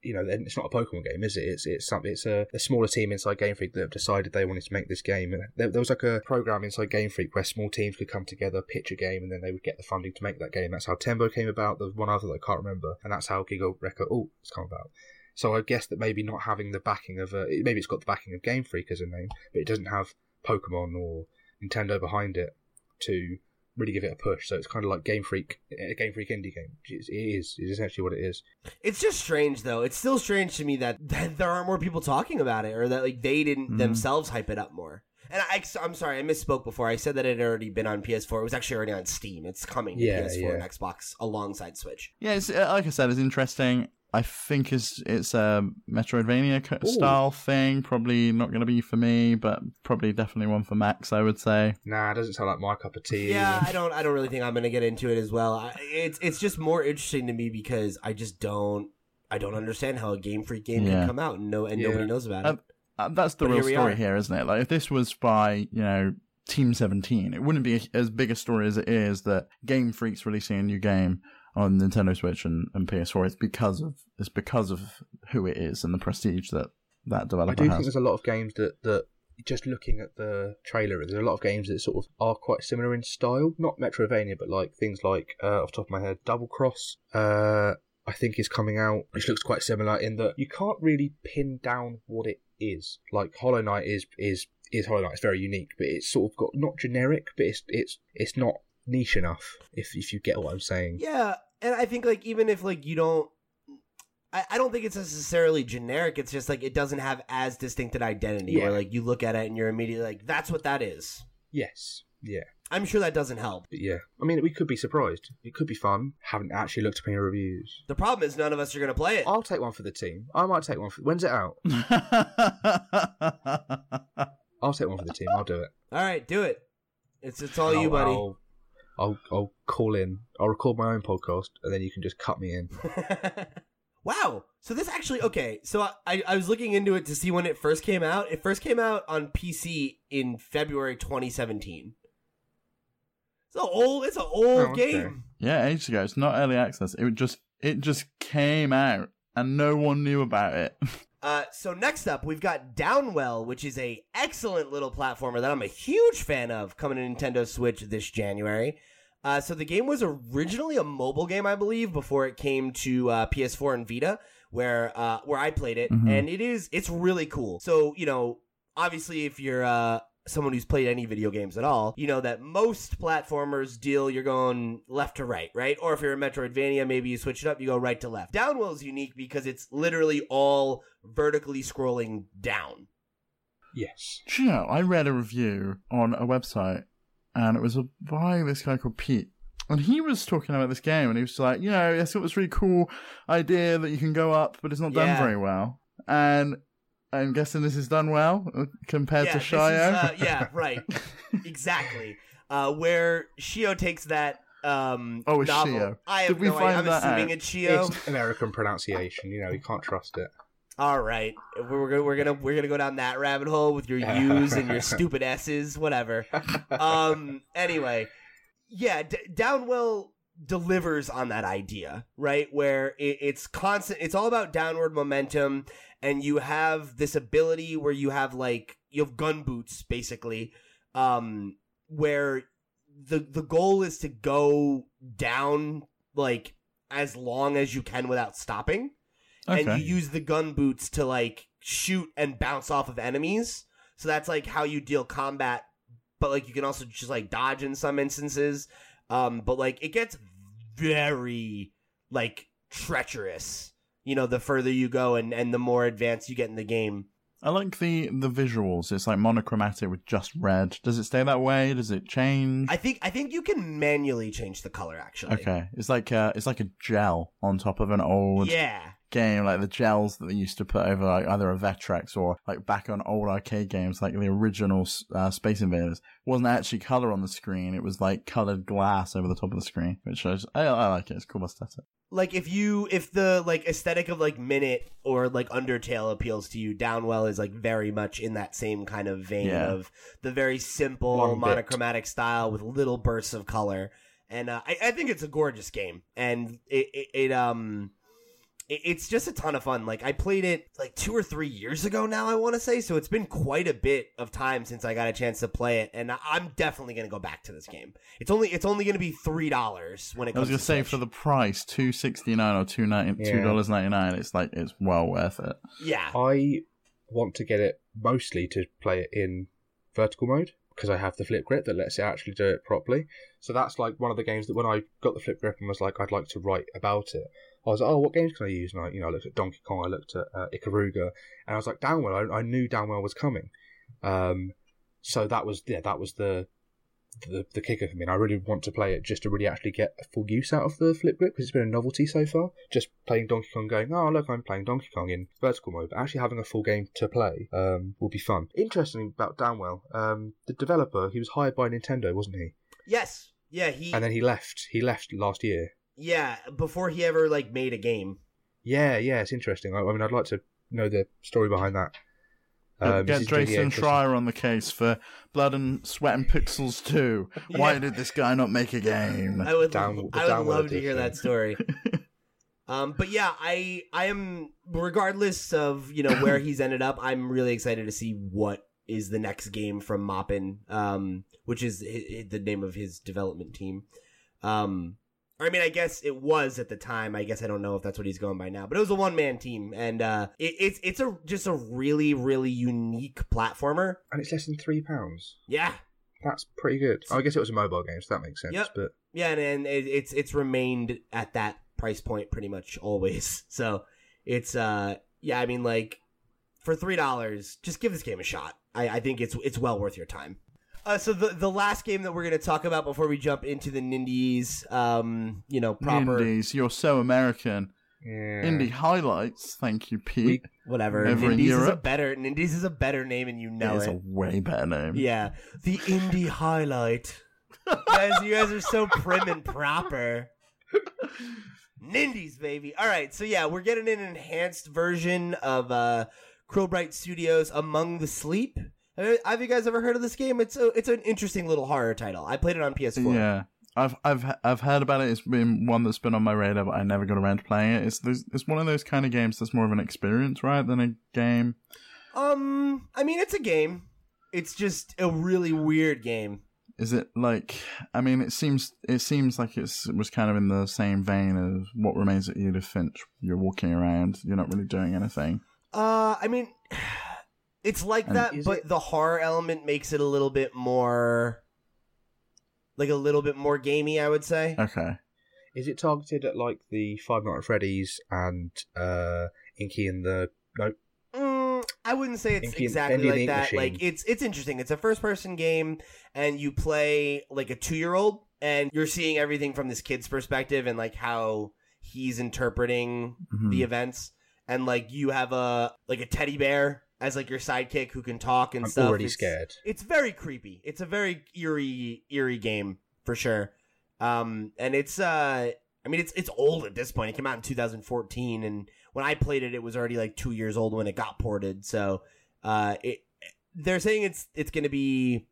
you know it's not a Pokemon game, is it? It's it's something. It's a, a smaller team inside Game Freak that have decided they wanted to make this game. And there, there was like a program inside Game Freak where small teams could come together, pitch a game, and then they would get the funding to make that game. That's how Tembo came about. There's one other that I can't remember, and that's how Giga Wrecker oh it's come about. So I guess that maybe not having the backing of a maybe it's got the backing of Game Freak as a name, but it doesn't have Pokemon or Nintendo behind it to really give it a push. So it's kind of like Game Freak, a Game Freak indie game. It is. It is essentially what it is. It's just strange, though. It's still strange to me that, [LAUGHS] that there aren't more people talking about it or that like they didn't Mhm. themselves hype it up more. And I, I'm sorry, I misspoke before. I said that it had already been on PS4. It was actually already on Steam. It's coming to Yeah, PS4 yeah. and Xbox alongside Switch. Yeah, it's, uh, like I said, it's interesting. I think it's it's a Metroidvania co- Ooh. style thing. Probably not going to be for me, but probably definitely one for Max. I would say. Nah, it doesn't sound like my cup of tea. Yeah, either. I don't. I don't really think I'm gonna get into it as well. I, it's it's just more interesting to me because I just don't. I don't understand how a Game Freak game Yeah. can come out and no and Yeah. nobody knows about it. Uh, that's the But real here we story are. here, isn't it? Like if this was by you know Team Seventeen, it wouldn't be as big a story as it is that Game Freak's releasing a new game on Nintendo Switch and, and PS4. It's because of it's because of who it is and the prestige that that developer. I do think there's a lot of games that that just looking at the trailer, there's a lot of games that sort of are quite similar in style. Not Metroidvania, but like things like uh, off the top of my head, Double Cross. Uh, I think is coming out, which looks quite similar in that you can't really pin down what it is. Like Hollow Knight is is is Hollow Knight. It's very unique, but it's sort of got not generic, but it's it's it's not niche enough. If if you get what I'm saying. Yeah, and I think like even if like you don't. I, I don't think it's necessarily generic. It's just like it doesn't have as distinct an identity. Yeah. Where like you look at it and you're immediately like, "That's what that is." Yes. Yeah. I'm sure that doesn't help. But yeah. I mean, we could be surprised. It could be fun. Haven't actually looked up any reviews. The problem is none of us are gonna play it. I'll take one for the team. I might take one for. When's it out? [LAUGHS] I'll take one for the team. I'll do it. All right, do it. It's it's all you, oh, buddy. I'll, I'll I'll call in. I'll record my own podcast, and then you can just cut me in. [LAUGHS] wow. So this actually okay. So I I was looking into it to see when it first came out. It first came out on PC in February 2017. It's an old. It's an old Oh, okay. game. yeah, ages ago. It's not early access. It just it just came out and no one knew about it. [LAUGHS] Uh, so next up, we've got Downwell, which is a excellent little platformer that I'm a huge fan of, coming to Nintendo Switch this January. Uh, so the game was originally a mobile game, I believe, before it came to uh, PS4 and Vita, where uh, where I played it, Mhm. and it is it's really cool. So you know, obviously, if you're uh, someone who's played any video games at all, you know that most platformers deal you're going left to right, right? Or if you're a Metroidvania, maybe you switch it up, you go right to left. Downwell is unique because it's literally all vertically scrolling down. Yes. Do you know, I read a review on a website and it was by this guy called Pete. And he was talking about this game and he was like, you know, I thought it was a really cool idea that you can go up, but it's not done Yeah. very well. And I'm guessing this is done well uh, compared yeah, to this is, Shio. uh, [LAUGHS] yeah, right. exactly. Uh, where Shio takes that um Oh, it's novel. Shio. I have Did we no idea. find I'm that assuming out? it's Shio. It's American pronunciation. You know, you can't trust it. All right, we're gonna we're gonna we're gonna go down that rabbit hole with your [LAUGHS] U's and your stupid S's, whatever. Um. Anyway, yeah, D- Downwell delivers on that idea, right? Where it, it's constant. It's all about downward momentum, and you have this ability where you have like you have gun boots, basically, um, where the the goal is to go down like as long as you can without stopping and you use the gun boots to like shoot and bounce off of enemies. So that's like how you deal combat, but like you can also just like dodge in some instances. Um, but like it gets very like treacherous, you know, the further you go and and the more advanced you get in the game. I like the the visuals. It's like monochromatic with just red. Does it stay that way? Does it change? I think I think you can manually change the color actually. okay, it's like uh it's like a gel on top of an old Yeah. Game, like the gels that they used to put over like either a Vectrex or like back on old arcade games, like the original uh, Space Invaders. wasn't actually color on the screen; it was like colored glass over the top of the screen, which I, just, I, I like it. It's cool aesthetic. Like if you if the like aesthetic of like Minit or like Undertale appeals to you, Downwell is like very much in that same kind of vein Yeah. of the very simple Long bit. monochromatic style with little bursts of color. And uh, I, I think it's a gorgeous game, and it, it, it um it's just a ton of fun. Like I played it like two or three years ago now, I want to say. So it's been quite a bit of time since I got a chance to play it, and I- I'm definitely gonna go back to this game. It's only it's only gonna be three dollars when it I was comes. gonna to say Switch. for the price, two sixty nine or two ninety two Yeah. dollars ninety nine. It's like it's well worth it. yeah, I want to get it mostly to play it in vertical mode because I have the flip grip that lets it actually do it properly. So that's like one of the games that when I got the flip grip and was like, I'd like to write about it. I was like, oh, what games can I use? And I, you know, I looked at Donkey Kong, I looked at uh, Ikaruga, and I was like, Downwell. I, I knew Downwell was coming. Um, so that was yeah, that was the the, the kicker for me. And I really want to play it just to really actually get a full use out of the flip grip because it's been a novelty so far. Just playing Donkey Kong, going, oh look, I'm playing Donkey Kong in vertical mode, but actually having a full game to play um, will be fun. Interesting about Downwell, um, the developer, he was hired by Nintendo, wasn't he? yes, yeah. He And then he left. He left last year. Yeah before he ever like made a game. Yeah, yeah, it's interesting. I, I mean, I'd like to know the story behind that. Um, Get this Jason interesting. Schreier on the case for Blood and Sweat and Pixels 2. Why Yeah. did this guy not make a game? I would Down- I would love to hear that story. [LAUGHS] Um, but yeah, I I am regardless of you know where he's ended up. I'm really excited to see what is the next game from Moppin, um, which is hi- hi- the name of his development team. Um, or I mean, I guess it was at the time. I guess I don't know if that's what he's going by now, but it was a one man team, and uh, it, it's it's a just a really really unique platformer. And it's less than three pounds. Yeah, That's pretty good. I guess it was a mobile game, so that makes sense. Yep. But Yeah, and, and it, it's it's remained at that price point pretty much always. [LAUGHS] So it's uh yeah, I mean like for three dollars, just give this game a shot. I, I think it's it's well worth your time. Uh, so the the last game that we're gonna talk about before we jump into the Nindies, um, you know, proper Indies, you're so American. yeah. Indie highlights, thank you, Pete. whatever. Over Nindies is a better Nindies is a better name, and you know it's a way better name. Yeah, the indie highlight. guys, you guys are so prim and proper. Nindies, baby. All right, so yeah, we're getting an enhanced version of uh, Studios' Among the Sleep. Uh, Have you guys ever heard of this game? It's a, it's an interesting little horror title. I played it on PS4. Yeah. I've I've I've heard about it. It's been one that's been on my radar, but I never got around to playing it. It's it's one of those kind of games that's more of an experience, right, than a game. Um, I mean, it's a game. It's just a really weird game. Is it like? I mean, it seems it seems like it's it was kind of in the same vein as What Remains of Edith Finch. You're walking around, you're not really doing anything. Uh, I mean, it's like And that, is but it- the horror element makes it a little bit more, like a little bit more gamey. I would say. Okay. Is it targeted at like the Five Nights at Freddy's and uh, Inky and the no? Mm, I wouldn't say it's Inky- exactly Bendy like that. Machine. Like it's it's interesting. It's a first person game, and you play like a two year old, and you're seeing everything from this kid's perspective and like how he's interpreting Mhm. the events, and like you have a like a teddy bear as like your sidekick who can talk and I'm stuff. already It's- scared. It's very creepy. It's a very eerie eerie game for sure. Um, and it's uh, I mean it's it's old at this point. It came out in 2014, and when I played it, it was already like two years old when it got ported. So, uh, it they're saying it's it's going to be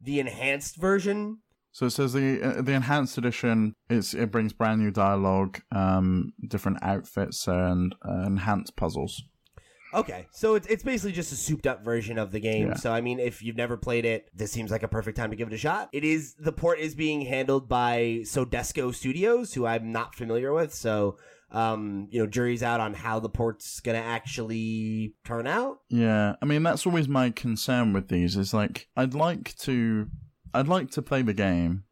the enhanced version. So it says the uh, the enhanced edition. It's it brings brand new dialogue, um, different outfits, and uh, enhanced puzzles. Okay, so it's it's basically just a souped up version of the game. Yeah. So I mean, if you've never played it, this seems like a perfect time to give it a shot. It is the port is being handled by Soedesco Studios, who I'm not familiar with. So um, you know, jury's out on how the port's gonna actually turn out. Yeah, I mean that's always my concern with these. Is like I'd like to, I'd like to play the game,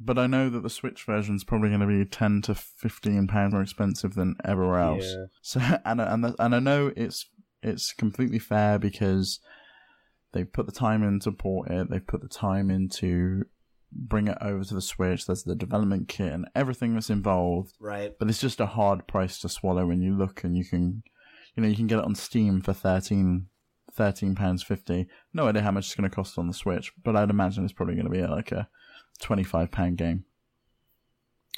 but I know that the Switch version is probably going to be ten to fifteen pounds more expensive than everywhere else. Yeah. So [LAUGHS] and I- and and I know it's it's completely fair because they've put the time in to port it. They've put the time in to bring it over to the Switch. There's the development kit and everything that's involved. Right. But it's just a hard price to swallow when you look and you can, you know, you can get it on Steam for 13 thirteen pounds fifty. No idea how much it's going to cost on the Switch, but I'd imagine it's probably going to be like a twenty five pound game.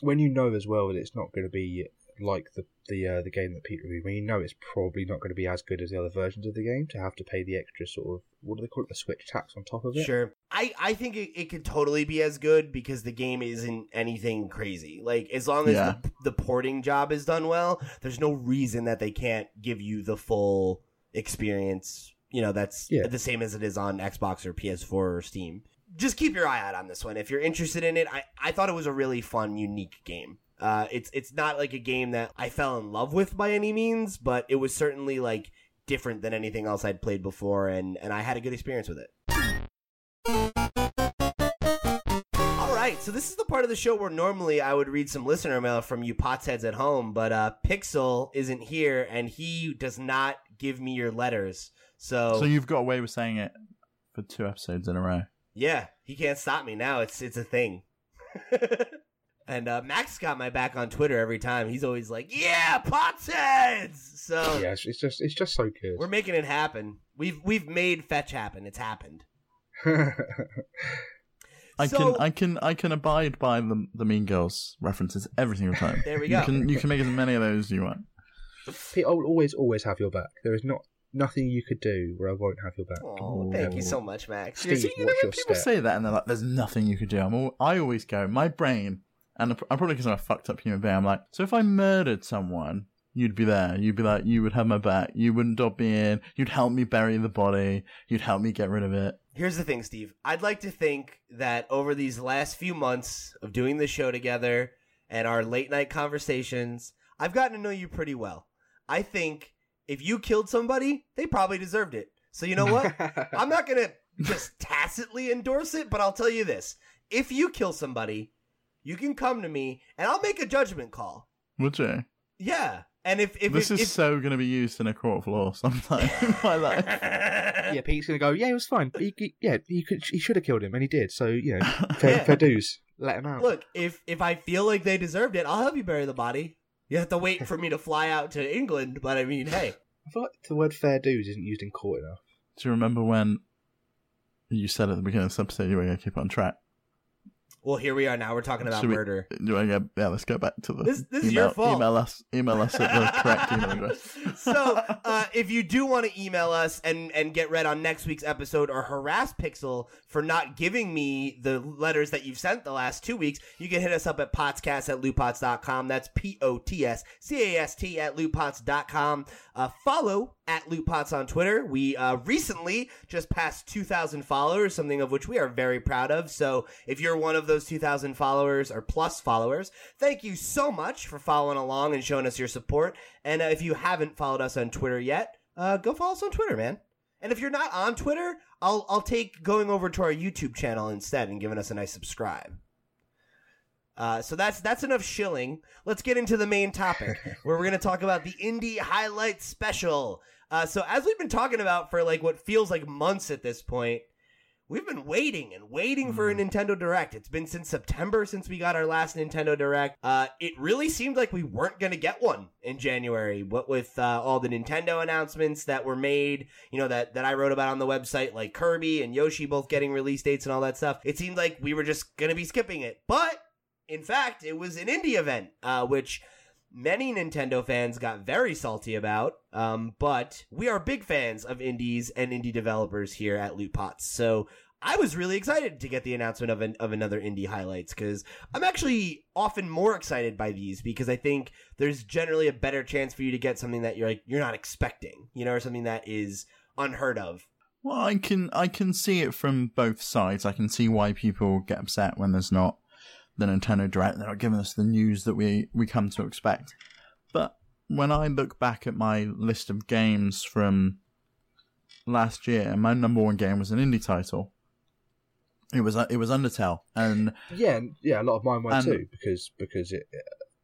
When you know as well that it's not going to be like the the uh, the game that Pete reviewed, when you know it's probably not going to be as good as the other versions of the game, to have to pay the extra sort of what do they call it, the Switch tax on top of it? Sure. I, I think it, it could totally be as good because the game isn't anything crazy. Like as long as Yeah. the, the porting job is done well, there's no reason that they can't give you the full experience. You know, that's Yeah. the same as it is on Xbox or PS4 or Steam. Just keep your eye out on this one if you're interested in it. I, I thought it was a really fun, unique game. Uh, it's it's not like a game that I fell in love with by any means, but it was certainly like different than anything else I'd played before, and and I had a good experience with it. All right, so this is the part of the show where normally I would read some listener mail from you potsheads at home, but uh, Pixel isn't here, and he does not give me your letters. So, So you've got away with saying it for two episodes in a row. Yeah, he can't stop me now. It's it's a thing. [LAUGHS] and uh, Max got my back on Twitter every time. He's always like, "Yeah, potsheads." So Yeah, it's, it's just it's just so good. we're making it happen. We've we've made fetch happen. It's happened. [LAUGHS] I So- can I can I can abide by the the Mean Girls references every single time. There we go. You can you can make as many of those as you want. Pete, I'll always always have your back. There is not nothing you could do where I won't have your back. Oh, thank you so much, Max. Steve, See, you know when people step? say that and they're like, "There's nothing you could do." I'm all, I always go, my brain, and I'm probably because I'm a fucked up human being. I'm like, so if I murdered someone, you'd be there. You'd be like, you would have my back. You wouldn't dob me in. You'd help me bury the body. You'd help me get rid of it. Here's the thing, Steve. I'd like to think that over these last few months of doing the show together and our late night conversations, I've gotten to know you pretty well. I think if you killed somebody, they probably deserved it. So you know what? [LAUGHS] I'm not going to just tacitly endorse it, but I'll tell you this. If you kill somebody, you can come to me and I'll make a judgment call. Would you? Yeah. And if if this if, is so going to be used in a court of law sometime [LAUGHS] in my life. yeah, Pete's gonna go. Yeah, it was fine. He, he- yeah, he could. He should have killed him, and he did. So you know, [LAUGHS] fair, Yeah. fair dues. Let him out. Look, if if I feel like they deserved it, I'll help you bury the body. You have to wait for me to fly out to England, but I mean, hey, I feel like the word fair dues isn't used in court enough. Do you remember when you said at the beginning of this episode you were going to keep it on track? Well, here we are now. We're talking about Should we- murder. Do I get, yeah, let's go back to the This- this is your fault. Email us, email us at the [LAUGHS] correct email address. so, uh, if you do want to email us and and get read on next week's episode or harass Pixel for not giving me the letters that you've sent the last two weeks, you can hit us up at potscast at lootpots.com. That's P O T S C A S T at lootpots.com. Uh, follow at lootpots on Twitter. We uh, recently just passed 2,000 followers, something of which we are very proud of. So, if you're one of those 2,000 followers or plus followers, thank you so much for following along and showing us your support. And uh, if you haven't followed us on Twitter yet, uh, go follow us on Twitter, man. And if you're not on Twitter, I'll I'll take going over to our YouTube channel instead and giving us a nice subscribe. Uh, so that's that's enough shilling. Let's get into the main topic, [LAUGHS] where we're going to talk about the indie highlight special. Uh, so as we've been talking about for like what feels like months at this point, we've been waiting and waiting for a Nintendo Direct. It's been since September since we got our last Nintendo Direct. Uh, it really seemed like we weren't going to get one in January. What with uh, all the Nintendo announcements that were made, you know that that I wrote about on the website, like Kirby and Yoshi both getting release dates and all that stuff. It seemed like we were just going to be skipping it, but in fact, it was an indie event, uh, which many Nintendo fans got very salty about. Um, but we are big fans of indies and indie developers here at Loot Pots. So I was really excited to get the announcement of an, of another indie highlights because I'm actually often more excited by these because I think there's generally a better chance for you to get something that you're like you're not expecting, you know, or something that is unheard of. Well, I can I can see it from both sides. I can see why people get upset when there's not the Nintendo Direct. They're not giving us the news that we we come to expect. But when I look back at my list of games from last year, my number one game was an indie title. It was it was Undertale, and Yeah, yeah. A lot of mine were And- too because because it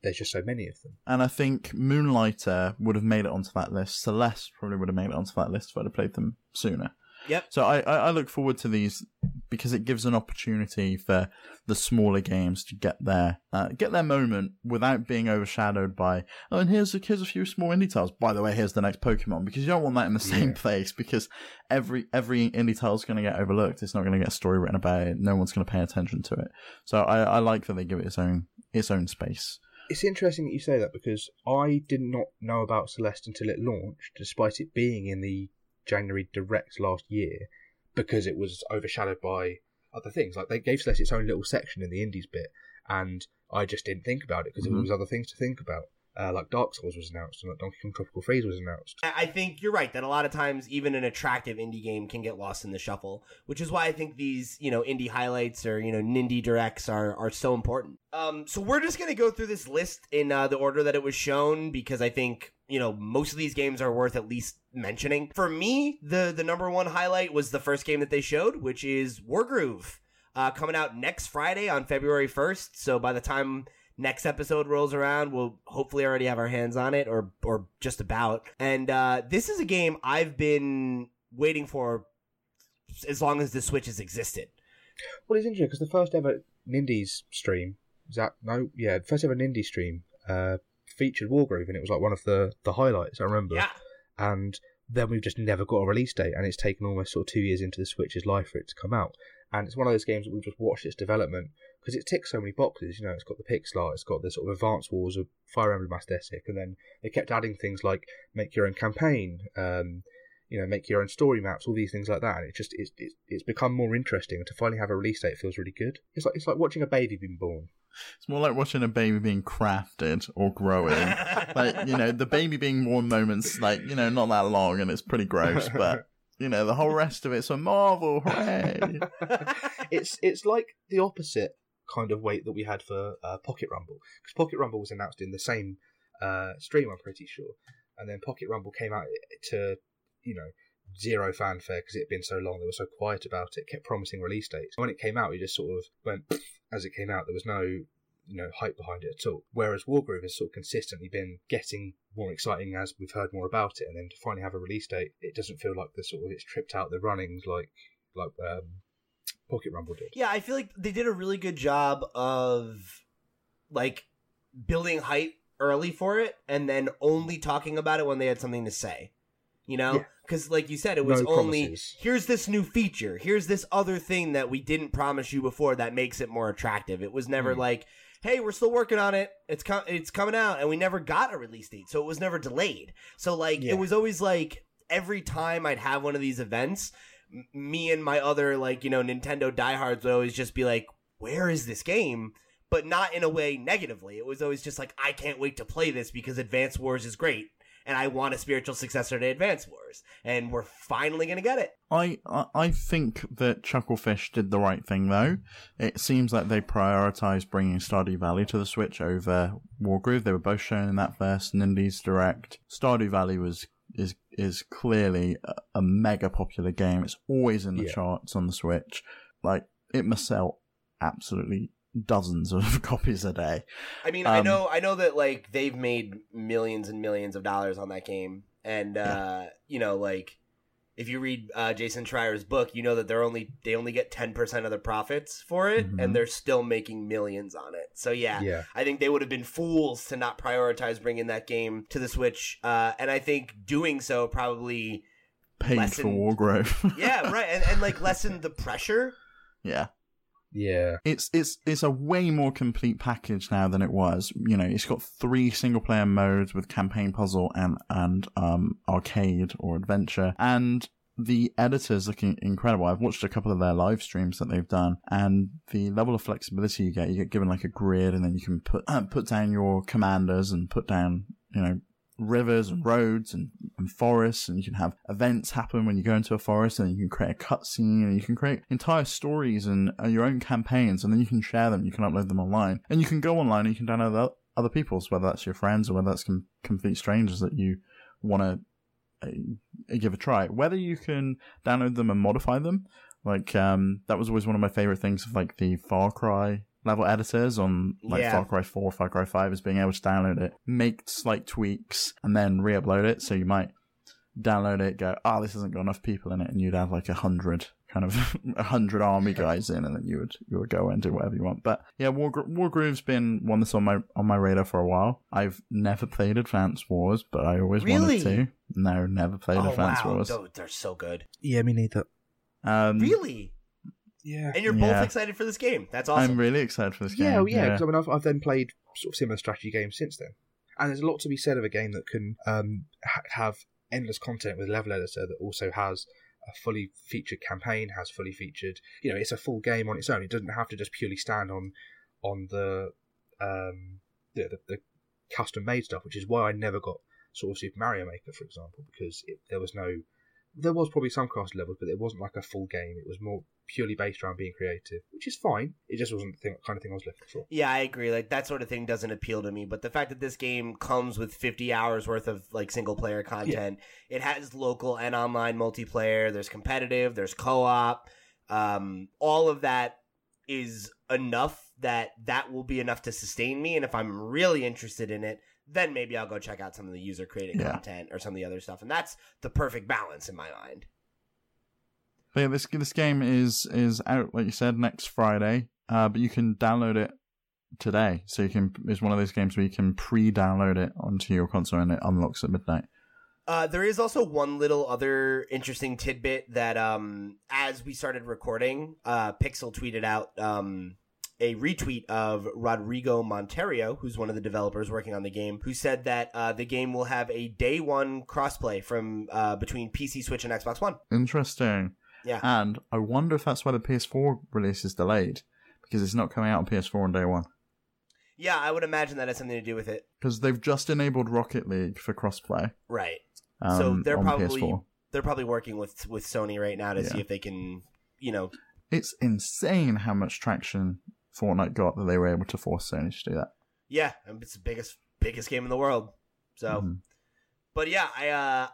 there's just so many of them. And I think Moonlighter would have made it onto that list. Celeste probably would have made it onto that list if I'd have played them sooner. Yep. So I, I, I look forward to these because it gives an opportunity for the smaller games to get their uh, get their moment without being overshadowed by oh and here's a, here's a few small indie titles. By the way, here's the next Pokemon because you don't want that in the same Yeah. [LAUGHS] place because every every indie title is going to get overlooked. It's not going to get a story written about it. No one's going to pay attention to it. So I, I like that they give it its own its own space. It's interesting that you say that because I did not know about Celeste until it launched, despite it being in the January Direct last year, because it was overshadowed by other things. Like they gave Celeste its own little section in the Indies bit, and I just didn't think about it because Mhm. there was other things to think about. Uh, like Dark Souls was announced, and like Donkey Kong Tropical Freeze was announced. I I think you're right that a lot of times even an attractive indie game can get lost in the shuffle, which is why I think these, you know, indie highlights or, you know, Nindy directs are, are so important. Um, so we're just going to go through this list in uh, the order that it was shown because I think, you know, most of these games are worth at least mentioning. For me, the, the number one highlight was the first game that they showed, which is Wargroove, uh, coming out next Friday on February 1st. So by the time next episode rolls around, we'll hopefully already have our hands on it or or just about. And uh, this is a game I've been waiting for as long as the Switch has existed. Well, it's interesting because the first ever Nindies stream, is that no, yeah, first ever Nindy stream uh, featured Wargroove, and it was like one of the the highlights. I remember. Yeah. and then we've just never got a release date, and it's taken almost sort of two years into the Switch's life for it to come out. And it's one of those games that we've just watched its development because it ticks so many boxes. You know, it's got the pixel art, it's got the sort of Advance Wars of Fire Emblem aesthetic, and then they kept adding things like make your own campaign, um, you know, make your own story maps, all these things like that. And it just it's, it's it's become more interesting, and to finally have a release date feels really good. It's like it's like watching a baby being born. It's more like watching a baby being crafted or growing. [LAUGHS] like you know, the baby being born moments, like you know, not that long, and it's pretty gross. [LAUGHS] But you know, the whole rest of it's a marvel. Hooray! [LAUGHS] it's it's like the opposite kind of weight that we had for uh, Pocket Rumble because Pocket Rumble was announced in the same uh, stream, I'm pretty sure, and then Pocket Rumble came out to you know zero fanfare because it had been so long. They were so quiet about it, kept promising release dates. When it came out, it just sort of went [SNIFFS] as it came out. There was no you know hype behind it at all. Whereas Wargroove has sort of consistently been getting more exciting as we've heard more about it, and then to finally have a release date, it doesn't feel like the sort of it's tripped out the runnings like like um, Pocket Rumble did. Yeah, I feel like they did a really good job of like building hype early for it and then only talking about it when they had something to say. You know? Yeah. Cuz like you said it was No only promises. here's this new feature. Here's this other thing that we didn't promise you before that makes it more attractive. It was never Mm. like Hey, we're still working on it. It's com- it's coming out, and we never got a release date, so it was never delayed. So like, Yeah. it was always like every time I'd have one of these events, m- me and my other like you know Nintendo diehards would always just be like, "Where is this game?" But not in a way negatively. It was always just like, "I can't wait to play this because Advance Wars is great, and I want a spiritual successor to Advance Wars, and we're finally gonna get it." I, I I think that Chucklefish did the right thing though. It seems like they prioritized bringing Stardew Valley to the Switch over Wargroove. They were both shown in that first Nindies Direct. Stardew Valley was is is clearly a, a mega popular game. It's always in the Yeah. charts on the Switch. Like it must sell absolutely dozens of [LAUGHS] copies a day. I mean, I Um, know, I know that like they've made millions and millions of dollars on that game, and uh, you know, like if you read uh, Jason Schreier's book, you know that they're only they only get ten percent of the profits for it, Mhm. and they're still making millions on it. So yeah, Yeah. I think they would have been fools to not prioritize bringing that game to the Switch, uh, and I think doing so probably, Paid for Lessened. Wargroove. [LAUGHS] yeah, right, and, and like lessened the pressure. yeah. Yeah. It's it's it's a way more complete package now than it was. You know, it's got three single player modes with campaign, puzzle, and and um arcade or adventure, and the editors looking incredible. I've watched a couple of their live streams that they've done, and the level of flexibility you get. You get given like a grid, and then you can put [CLEARS THROAT] put down your commanders and put down you know rivers and roads and, and forests and you can have events happen when you go into a forest and you can create a cutscene and you can create entire stories and uh, your own campaigns and then you can share them you can upload them online and you can go online and you can download other people's whether that's your friends or whether that's com- complete strangers that you want to uh, give a try. Whether you can download them and modify them like um that was always one of my favorite things of like the far cry level editors on like Yeah. Far Cry 4, Far Cry 5 is being able to download it, make slight tweaks, and then re-upload it. So you might download it, go, oh, this hasn't got enough people in it, and you'd have like a hundred kind of [LAUGHS] a hundred army guys in, and then you would you would go and do whatever you want. But yeah, War Wargroove's been one that's on my on my radar for a while. I've never played Advance Wars, but I always Really? wanted to. No, never played oh Advance wow, Wars. Tho- they're so good. Yeah, me neither. Um, Really? Yeah. And you're Yeah. both excited for this game. That's awesome. I'm really excited for this game. Yeah, well, yeah. Because I mean, I've, I've then played sort of similar strategy games since then, and there's a lot to be said of a game that can um, ha- have endless content with level editor that also has a fully featured campaign, has fully featured. You know, it's a full game on its own. It doesn't have to just purely stand on on the um, the, the, the custom made stuff, which is why I never got sort of Super Mario Maker, for example, because it, there was no. There was probably some crafted levels, but it wasn't like a full game. It was more purely based around being creative, which is fine. It just wasn't the thing, kind of thing I was looking for. Yeah, I agree. Like that sort of thing doesn't appeal to me. But the fact that this game comes with 50 hours worth of like single player content, it has local and online multiplayer. There's competitive. There's co-op. Um, all of that is enough that that will be enough to sustain me. And if I'm really interested in it, then maybe I'll go check out some of the user created Yeah. content or some of the other stuff. And that's the perfect balance in my mind. But yeah, this this game is is out like you said next Friday. Uh, but you can download it today, so you can. It's one of those games where you can pre-download it onto your console and it unlocks at midnight. Uh, there is also one little other interesting tidbit that, um, as we started recording, uh, Pixel tweeted out um, a retweet of Rodrigo Monteiro, who's one of the developers working on the game, who said that uh, the game will have a day one crossplay from uh, between PC, Switch, and Xbox One. Interesting. Yeah. And I wonder if that's why the PS4 release is delayed because it's not coming out on PS4 on day one. Yeah, I would imagine that has something to do with it. Because they've just enabled Rocket League for crossplay. Right. Um, so they're probably PS4. they're probably working with with Sony right now to see if they can, you know, It's insane how much traction Fortnite got that they were able to force Sony to do that. yeah, it's the biggest biggest game in the world. So. Mhm. But yeah, I uh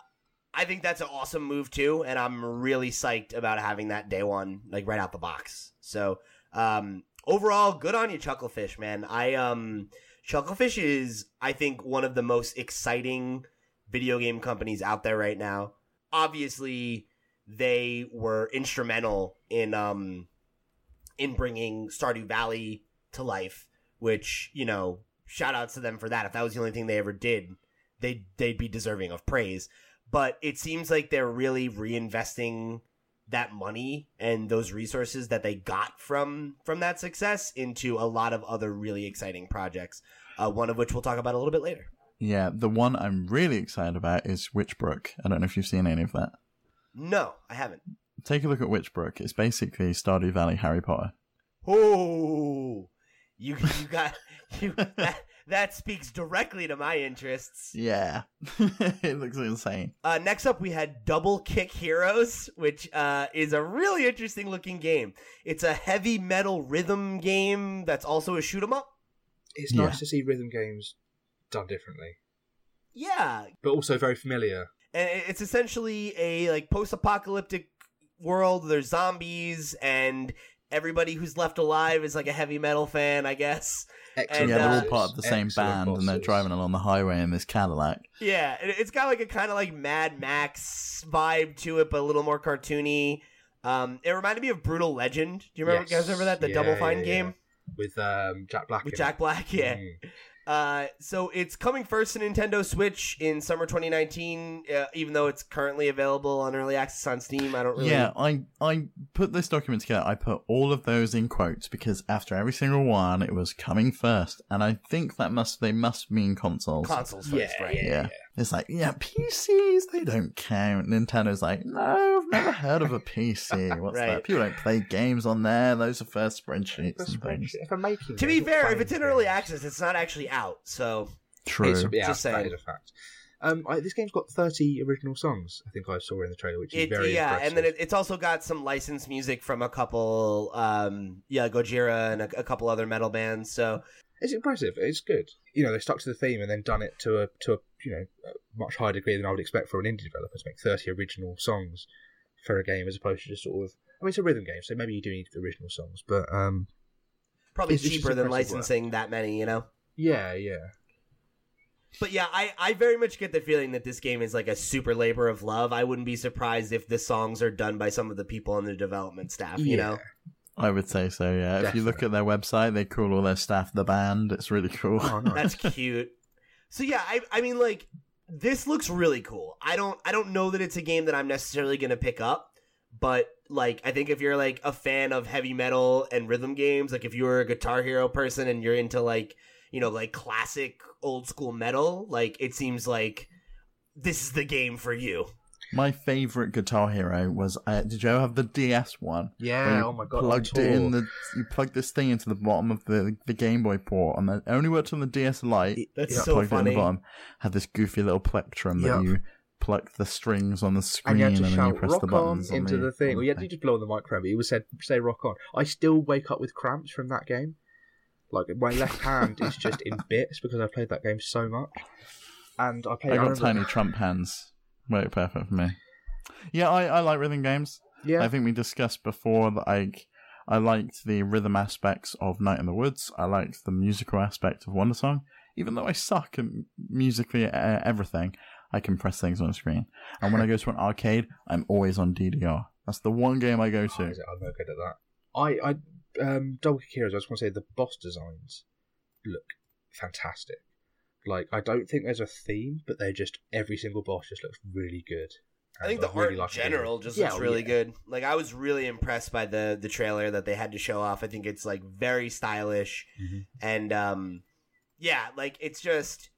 I think that's an awesome move too, and I'm really psyched about having that day one, like right out the box. So um overall, good on you, Chucklefish, man. I um Chucklefish is I think one of the most exciting video game companies out there right now. Obviously, they were instrumental in um in bringing Stardew Valley to life, which, you know, shout outs to them for that. If that was the only thing they ever did, they'd they'd be deserving of praise. But it seems like they're really reinvesting that money and those resources that they got from from that success into a lot of other really exciting projects. Uh, one of which we'll talk about a little bit later. Yeah, the one I'm really excited about is Witchbrook. I don't know if you've seen any of that. No, I haven't. Take a look at Witchbrook. It's basically Stardew Valley Harry Potter. Oh, you you got [LAUGHS] you that, that speaks directly to my interests. Yeah. [LAUGHS] it looks insane. Uh, next up, we had Double Kick Heroes, which uh, is a really interesting looking game. It's a heavy metal rhythm game that's also a shoot 'em up. It's Yeah. nice to see rhythm games done differently, Yeah, but also very familiar. and it's essentially a like post-apocalyptic world. There's zombies, and everybody who's left alive is like a heavy metal fan, I guess. Excellent yeah, they're all uh, part of the same excellent band and they're driving along the highway in this Cadillac. Yeah, it's got like a kind of like Mad Max vibe to it, but a little more cartoony. Um, it reminded me of Brutal Legend. Do you remember, Yes. guys? Remember that the Yeah, Double Fine yeah. game with um, Jack Black. with Jack. Black? Yeah. Mm. Uh, so it's coming first to Nintendo Switch in summer 2019. Uh, even though it's currently available on early access on Steam, I don't really. Yeah, I I put this document together. I put all of those in quotes because after every single one, it was coming first, and I think that must they must mean consoles. consoles Yeah, first, right? yeah, yeah. It's like, yeah, PCs, they don't count. Nintendo's like, no, I've never heard of a PC. [LAUGHS] What's Right. that? People don't play games on there. Those are first spreadsheets The and spreadsheet. If I'm making To be fair, if it's in early access, it's not actually out. So True. It's, yeah, Just saying. is a fact. Um, I, this game's got 30 original songs. I think I saw in the trailer, which is it, very yeah, impressive. and then it, it's also got some licensed music from a couple, um, yeah, Gojira and a, a couple other metal bands. So It's impressive. It's good. You know, they stuck to the theme and then done it to a to a you know a much higher degree than I would expect for an indie developer to make thirty original songs for a game as opposed to just sort of. I mean, it's a rhythm game, so maybe you do need the original songs, but um, probably It's- it's cheaper than impressive work. licensing that many, you know. Yeah, yeah. But yeah, I, I very much get the feeling that this game is like a super labor of love. I wouldn't be surprised if the songs are done by some of the people on the development staff, you know? I would say so, yeah. If you look at their website, they call all their staff the band. It's really cool. Oh, [LAUGHS] no. That's cute. So yeah, I I mean like this looks really cool. I don't I don't know that it's a game that I'm necessarily going to pick up, but like I think if you're like a fan of heavy metal and rhythm games, like if you're a Guitar Hero person and you're into like, you know, like classic old school metal, like it seems like this is the game for you. My favorite Guitar Hero was. Uh, did you ever have the DS one? Yeah, oh my god. Plugged it in the. You plugged this thing into the bottom of the the Game Boy port, and it only worked on the DS Lite. That's Yeah. so plugged it in funny. the bottom. Had this goofy little plectrum that you plucked the strings on the screen, and you and, then you press rock the buttons on into the, the thing. on Well, you had to just blow on the microphone, he would said say rock on. I still wake up with cramps from that game. Like my left hand is just in [LAUGHS] bits because I played that game so much. And I played. I got tiny Trump hands. Worked perfect for me. Yeah, I, I like rhythm games. Yeah, I think we discussed before that I I liked the rhythm aspects of Night in the Woods. I liked the musical aspect of Wandersong. Even though I suck at musically uh, everything, I can press things on the screen. And when I go to an arcade, I'm always on DDR. That's the one game I go Oh, to. is it? I'm no good at that. I, I, um, Double Kick Heroes. I just want to say the boss designs look fantastic. Like I don't think there's a theme, but they're just every single boss just looks really good. I think And the really art in general just Yeah, looks oh, really yeah. good. Like I was really impressed by the the trailer that they had to show off. I think it's like very stylish Mhm. and um yeah, like it's just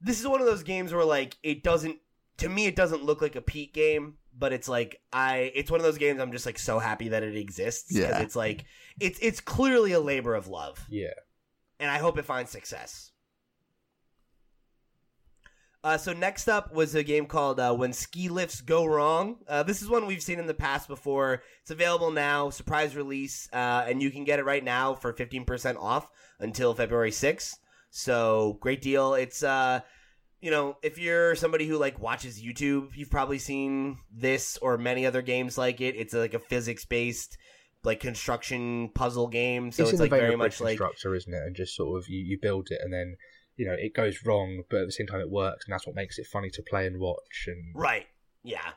this is one of those games where like it doesn't to me it doesn't look like a Pete game, but it's like I it's one of those games I'm just like so happy that it exists because Yeah. it's like it's it's clearly a labor of love Yeah, and I hope it finds success. Uh, so next up was a game called uh, When Ski Lifts Go Wrong. Uh, this is one we've seen in the past before. It's available now, surprise release, uh, and you can get it right now for 15% off until February 6th. So great deal. It's uh, you know, if you're somebody who like watches YouTube, you've probably seen this or many other games like it. It's like a physics based like construction puzzle game. So it's, it's, like very much like structure, isn't it? And just sort of you, you build it, and then you know it goes wrong, but at the same time it works, and that's what makes it funny to play and watch. And Right. Yeah.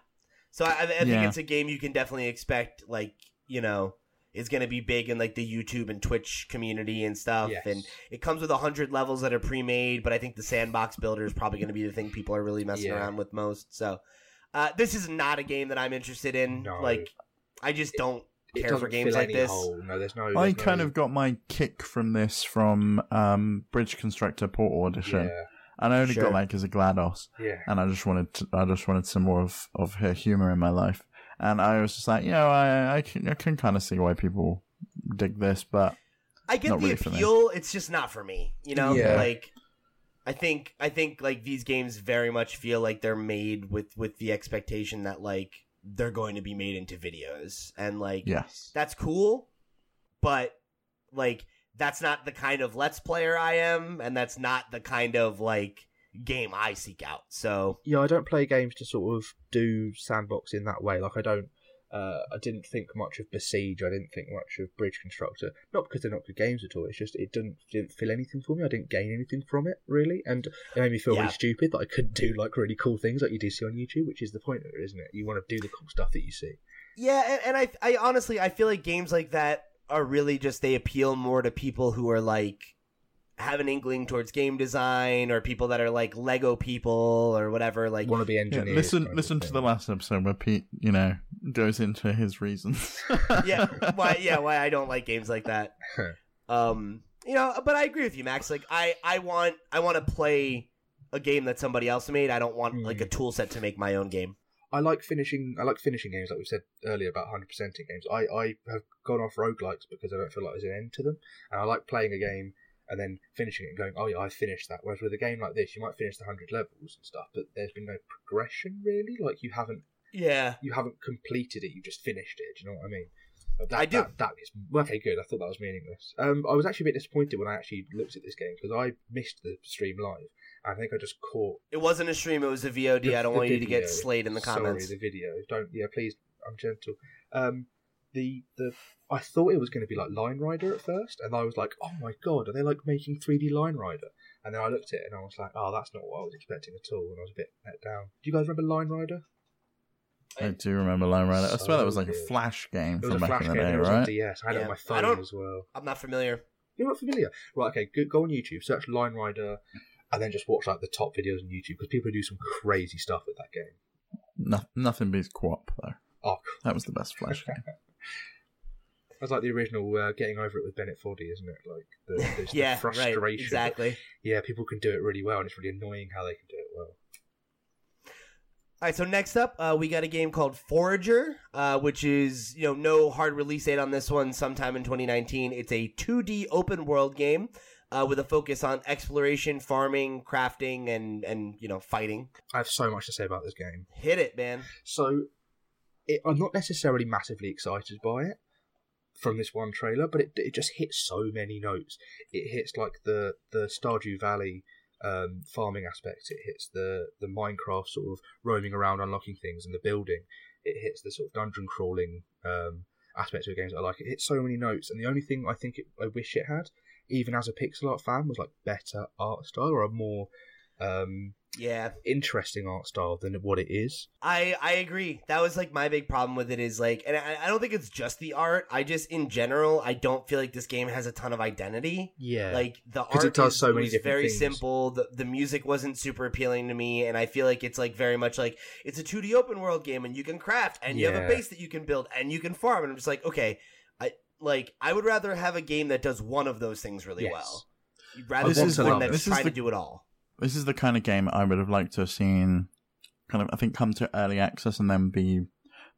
So I, I think Yeah. it's a game you can definitely expect, like you know, is going to be big in like the YouTube and Twitch community and stuff. Yes. And it comes with hundred levels that are pre-made, but I think the sandbox builder is probably going to be the thing people are really messing Yeah. around with most. So uh, this is not a game that I'm interested in. No. Like, I just don't it care for doesn't games like this. hole. No, there's no. I there's kind no- of got my kick from this from um, Bridge Constructor Portal Edition, yeah, and I only Sure. got like as a GLaDOS. yeah. and I just wanted to, I just wanted some more of, of her humor in my life. And I was just like, you know, I I can I can kind of see why people dig this, but I get Not the really appeal. It's just not for me. You know, Yeah. like I think I think like these games very much feel like they're made with with the expectation that like they're going to be made into videos, and like yes, that's cool, but like that's not the kind of let's player I am, and that's not the kind of like game I seek out. So yeah, I don't play games to sort of do sandbox in that way. Like I don't. Uh, I didn't think much of Besiege. I didn't think much of Bridge Constructor. Not because they're not good games at all. It's just it didn't didn't feel anything for me. I didn't gain anything from it really, and it made me feel Yeah. really stupid that I couldn't do like really cool things like you do see on YouTube, which is the point of it, isn't it? You want to do the cool stuff that you see. Yeah, and, and I, I honestly, I feel like games like that are really just they appeal more to people who are like have an inkling towards game design, or people that are like Lego people or whatever. Like, Want to be yeah, engineers. listen listen to the last episode where Pete, you know, goes into his reasons. [LAUGHS] yeah, why, yeah, [LAUGHS] why I don't like games like that. [LAUGHS] Um, you know, but I agree with you, Max. Like, I, I want, I want to play a game that somebody else made. I don't want like a tool set to make my own game. I like finishing. I like finishing games, like we said earlier about hundred percenting games. I, I have gone off roguelikes because I don't feel like there's an end to them, and I like playing a game and then finishing it and going, oh yeah, I finished that. Whereas with a game like this, you might finish the hundred levels and stuff, but there's been no progression really. Like you haven't Yeah, you haven't completed it. You just finished it. Do you know what I mean? That, I do. That, that is okay. Good. I thought that was meaningless. Um, I was actually a bit disappointed when I actually looked at this game because I missed the stream live. I think I just caught it wasn't a stream; it was a VOD. The- I don't want you to get slayed in the comments. Sorry, the video. Don't. Yeah, please. I'm gentle. Um, the the I thought it was going to be like Line Rider at first, and I was like, oh my god, are they like making 3D Line Rider? And then I looked at it and I was like, oh, that's not what I was expecting at all, and I was a bit let down. Do you guys remember Line Rider? I do remember Line Rider. I swear that was So like a flash game from back flash in the day, and It was on right? Yes, I had it on my I phone don't- as well. I'm not familiar. You're not familiar, right? Okay, go, go on YouTube, search Line Rider, and then just watch like the top videos on YouTube because people do some crazy stuff with that game. No, nothing beats QWOP though. Oh, That was the best flash [LAUGHS] game. That's like the original uh, "Getting Over It" with Bennett Foddy, isn't it? Like the, [LAUGHS] there's yeah, the frustration. right, exactly. Yeah, people can do it really well, and it's really annoying how they can do it well. All right, so next up, uh, we got a game called Forager, uh, which is you know no hard release date on this one. Sometime in 2019. It's a 2D open world game uh, with a focus on exploration, farming, crafting, and and you know fighting. I have so much to say about this game. Hit it, man. So, it, I'm not necessarily massively excited by it from this one trailer, but it it just hits so many notes. It hits like the the Stardew Valley um, farming aspect. It hits the the Minecraft sort of roaming around, unlocking things, and the building. It hits the sort of dungeon crawling um, aspect of games I like. It hits so many notes, and the only thing I think it, I wish it had, even as a pixel art fan, was like better art style or a more um, Yeah, interesting art style than what it is. I I agree. That was like my big problem with it is like, and I, I don't think it's just the art. I just in general, I don't feel like this game has a ton of identity. Yeah, Like the art it does is- so many different very things. simple. The the music wasn't super appealing to me, and I feel like it's like very much like it's a 2D open world game, and you can craft, and you have a base that you can build, and you can farm, and I'm just like, okay, I like I would rather have a game that does one of those things really Yes. well, rather This than is one that's trying the- to do it all. This is the kind of game I would have liked to have seen, kind of, I think, come to early access and then be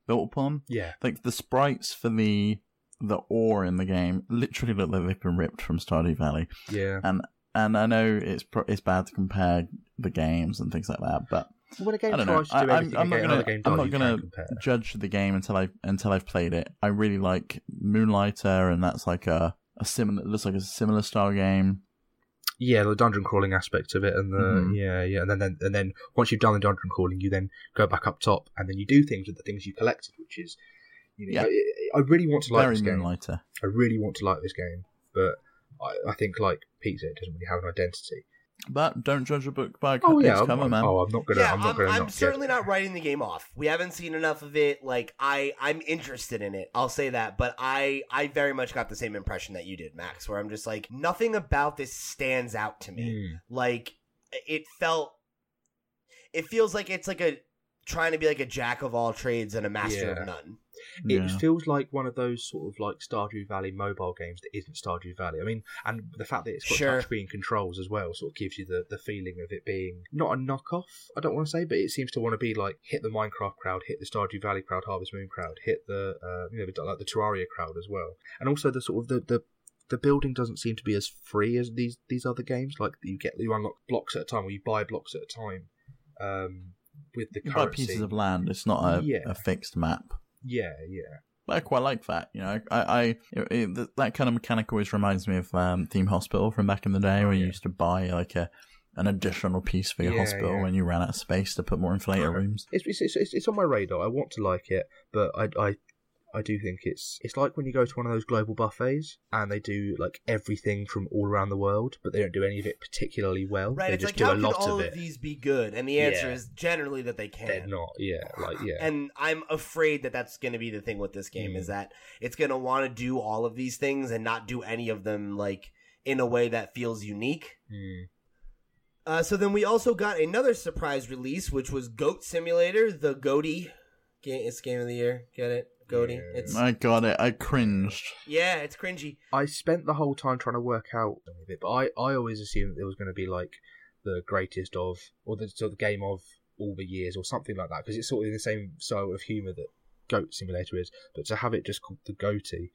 built upon. yeah. Like the sprites for the the ore in the game literally look like they've been ripped from Stardew Valley. Yeah. And and I know it's pro- it's bad to compare the games and things like that, but game I don't know. tries to do I, I'm, I'm not gonna I'm not gonna judge the game until I until I've played it. I really like Moonlighter, and that's like a a similar looks like a similar style game. Yeah, the dungeon crawling aspect of it, and the Mhm. yeah, yeah, and then, then and then once you've done the dungeon crawling, you then go back up top, and then you do things with the things you collected, which is, you know, Yeah. I, I really want to like Very this game. Moonlighter. I really want to like this game, but I, I think like Pete said, it doesn't really have an identity. But don't judge a book by Oh its yeah, I'm, cover, I'm- man. oh, I'm not gonna. yeah, I'm not gonna. I'm, not get certainly not writing the game off. We haven't seen enough of it. Like I, I'm interested in it. I'll say that, but I, I very much got the same impression that you did, Max. Where I'm just like, nothing about this stands out to me. Mm. Like it felt, it feels like it's like a trying to be like a jack of all trades and a master Yeah. of none. It Yeah. feels like one of those sort of like Stardew Valley mobile games that isn't Stardew Valley. I mean, and the fact that it's got Sure. touchscreen controls as well sort of gives you the, the feeling of it being not a knockoff, I don't want to say, but it seems to want to be like hit the Minecraft crowd, hit the Stardew Valley crowd, Harvest Moon crowd, hit the uh, you know the- like the Terraria crowd as well, and also the sort of the the the building doesn't seem to be as free as these these other games. Like you get you unlock blocks at a time, or you buy blocks at a time. Um, with the currency, pieces of land. It's not a, Yeah. a fixed map. yeah, yeah, But I quite like that. You know, I, I it, it, that kind of mechanic always reminds me of um, Theme Hospital from back in the day, Oh, where you used to buy like a an additional piece for your Yeah, hospital yeah. when you ran out of space to put more inflator rooms. it's, it's, it's, it's on my radar. I want to like it, but I, I I do think it's it's like when you go to one of those global buffets and they do like everything from all around the world, but they don't do any of it particularly well. Right? They it's just like do how a can lot all of these be good? And the answer Yeah. is generally that they They're can. not. Yeah, like yeah. And I'm afraid that that's going to be the thing with this game Mm. is that it's going to want to do all of these things and not do any of them like in a way that feels unique. Hmm. Uh, so then we also got another surprise release, which was Goat Simulator, the Goaty game. It's game of the year. Get it, Goaty. Yeah. It's I got it. I cringed. yeah, it's cringy. I spent the whole time trying to work out of it, but I, I always assumed it was going to be like the greatest of, or the sort of game of all the years, or something like that, because it's sort of in the same style of humour that Goat Simulator is. But to have it just called the Goaty,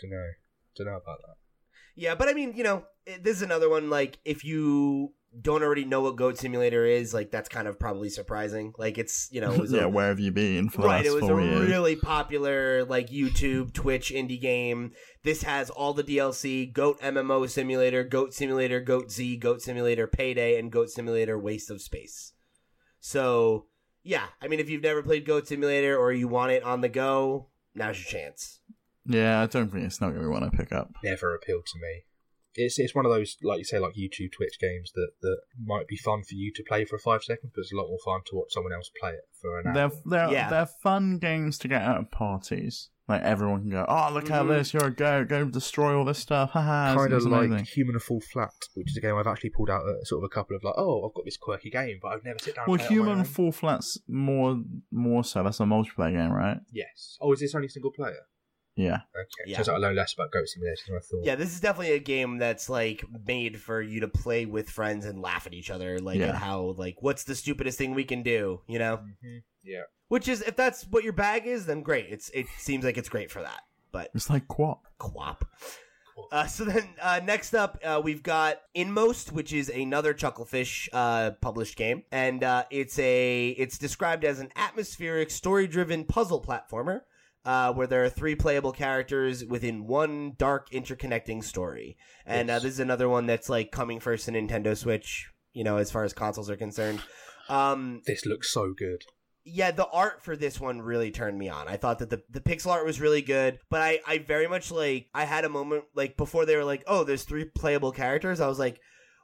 don't know, don't know about that. Yeah, but I mean, you know, it- this is another one. Like, if you don't already know what Goat Simulator is, like that's kind of probably surprising. Like, it's you know, it was [LAUGHS] yeah, a, where have you been for the right. It was a years? really popular like YouTube, Twitch indie game. This has all the DLC: Goat MMO Simulator, Goat Simulator, Goat Z, Goat Simulator Payday, and Goat Simulator Waste of Space. So yeah, I mean, if you've never played Goat Simulator or you want it on the go, now's your chance. Yeah, I don't think it's not going to be one I pick up. Never appealed to me. It's it's one of those like you say like YouTube Twitch games that that might be fun for you to play for five seconds, but it's a lot more fun to watch someone else play it for an hour. They're they're Yeah. they're fun games to get out of parties. Like everyone can go, oh look at Mhm. this, you're a go, go destroy all this stuff, haha. kind it's of like amazing. Human to Fall Flat, which is a game I've actually pulled out a, sort of a couple of like, oh, I've got this quirky game, but I've never sit down. Well, and play it on my Human own. Fall Flats more more so. That's a multiplayer game, right? Yes. Oh, is this only single player? Yeah. Okay. Yeah. Turns out I know less about Goat Simulator than I thought. Yeah, this is definitely a game that's like made for you to play with friends and laugh at each other, like Yeah. at how like what's the stupidest thing we can do, you know? hmm Yeah. Which is if that's what your bag is, then great. It's it seems like it's great for that. But It's like QWOP. QWOP. Uh, so then, uh, next up, uh, we've got Inmost, which is another Chucklefish uh, published game, and uh, it's a it's described as an atmospheric, story-driven puzzle platformer. Uh, where there are three playable characters within one dark, interconnecting story, and uh, this is another one that's like coming first to Nintendo Switch. You know, as far as consoles are concerned. Um, This looks so good. yeah, the art for this one really turned me on. I thought that the, the pixel art was really good, but I, I very much like I had a moment like before they were like, oh, there's three playable characters. I was like,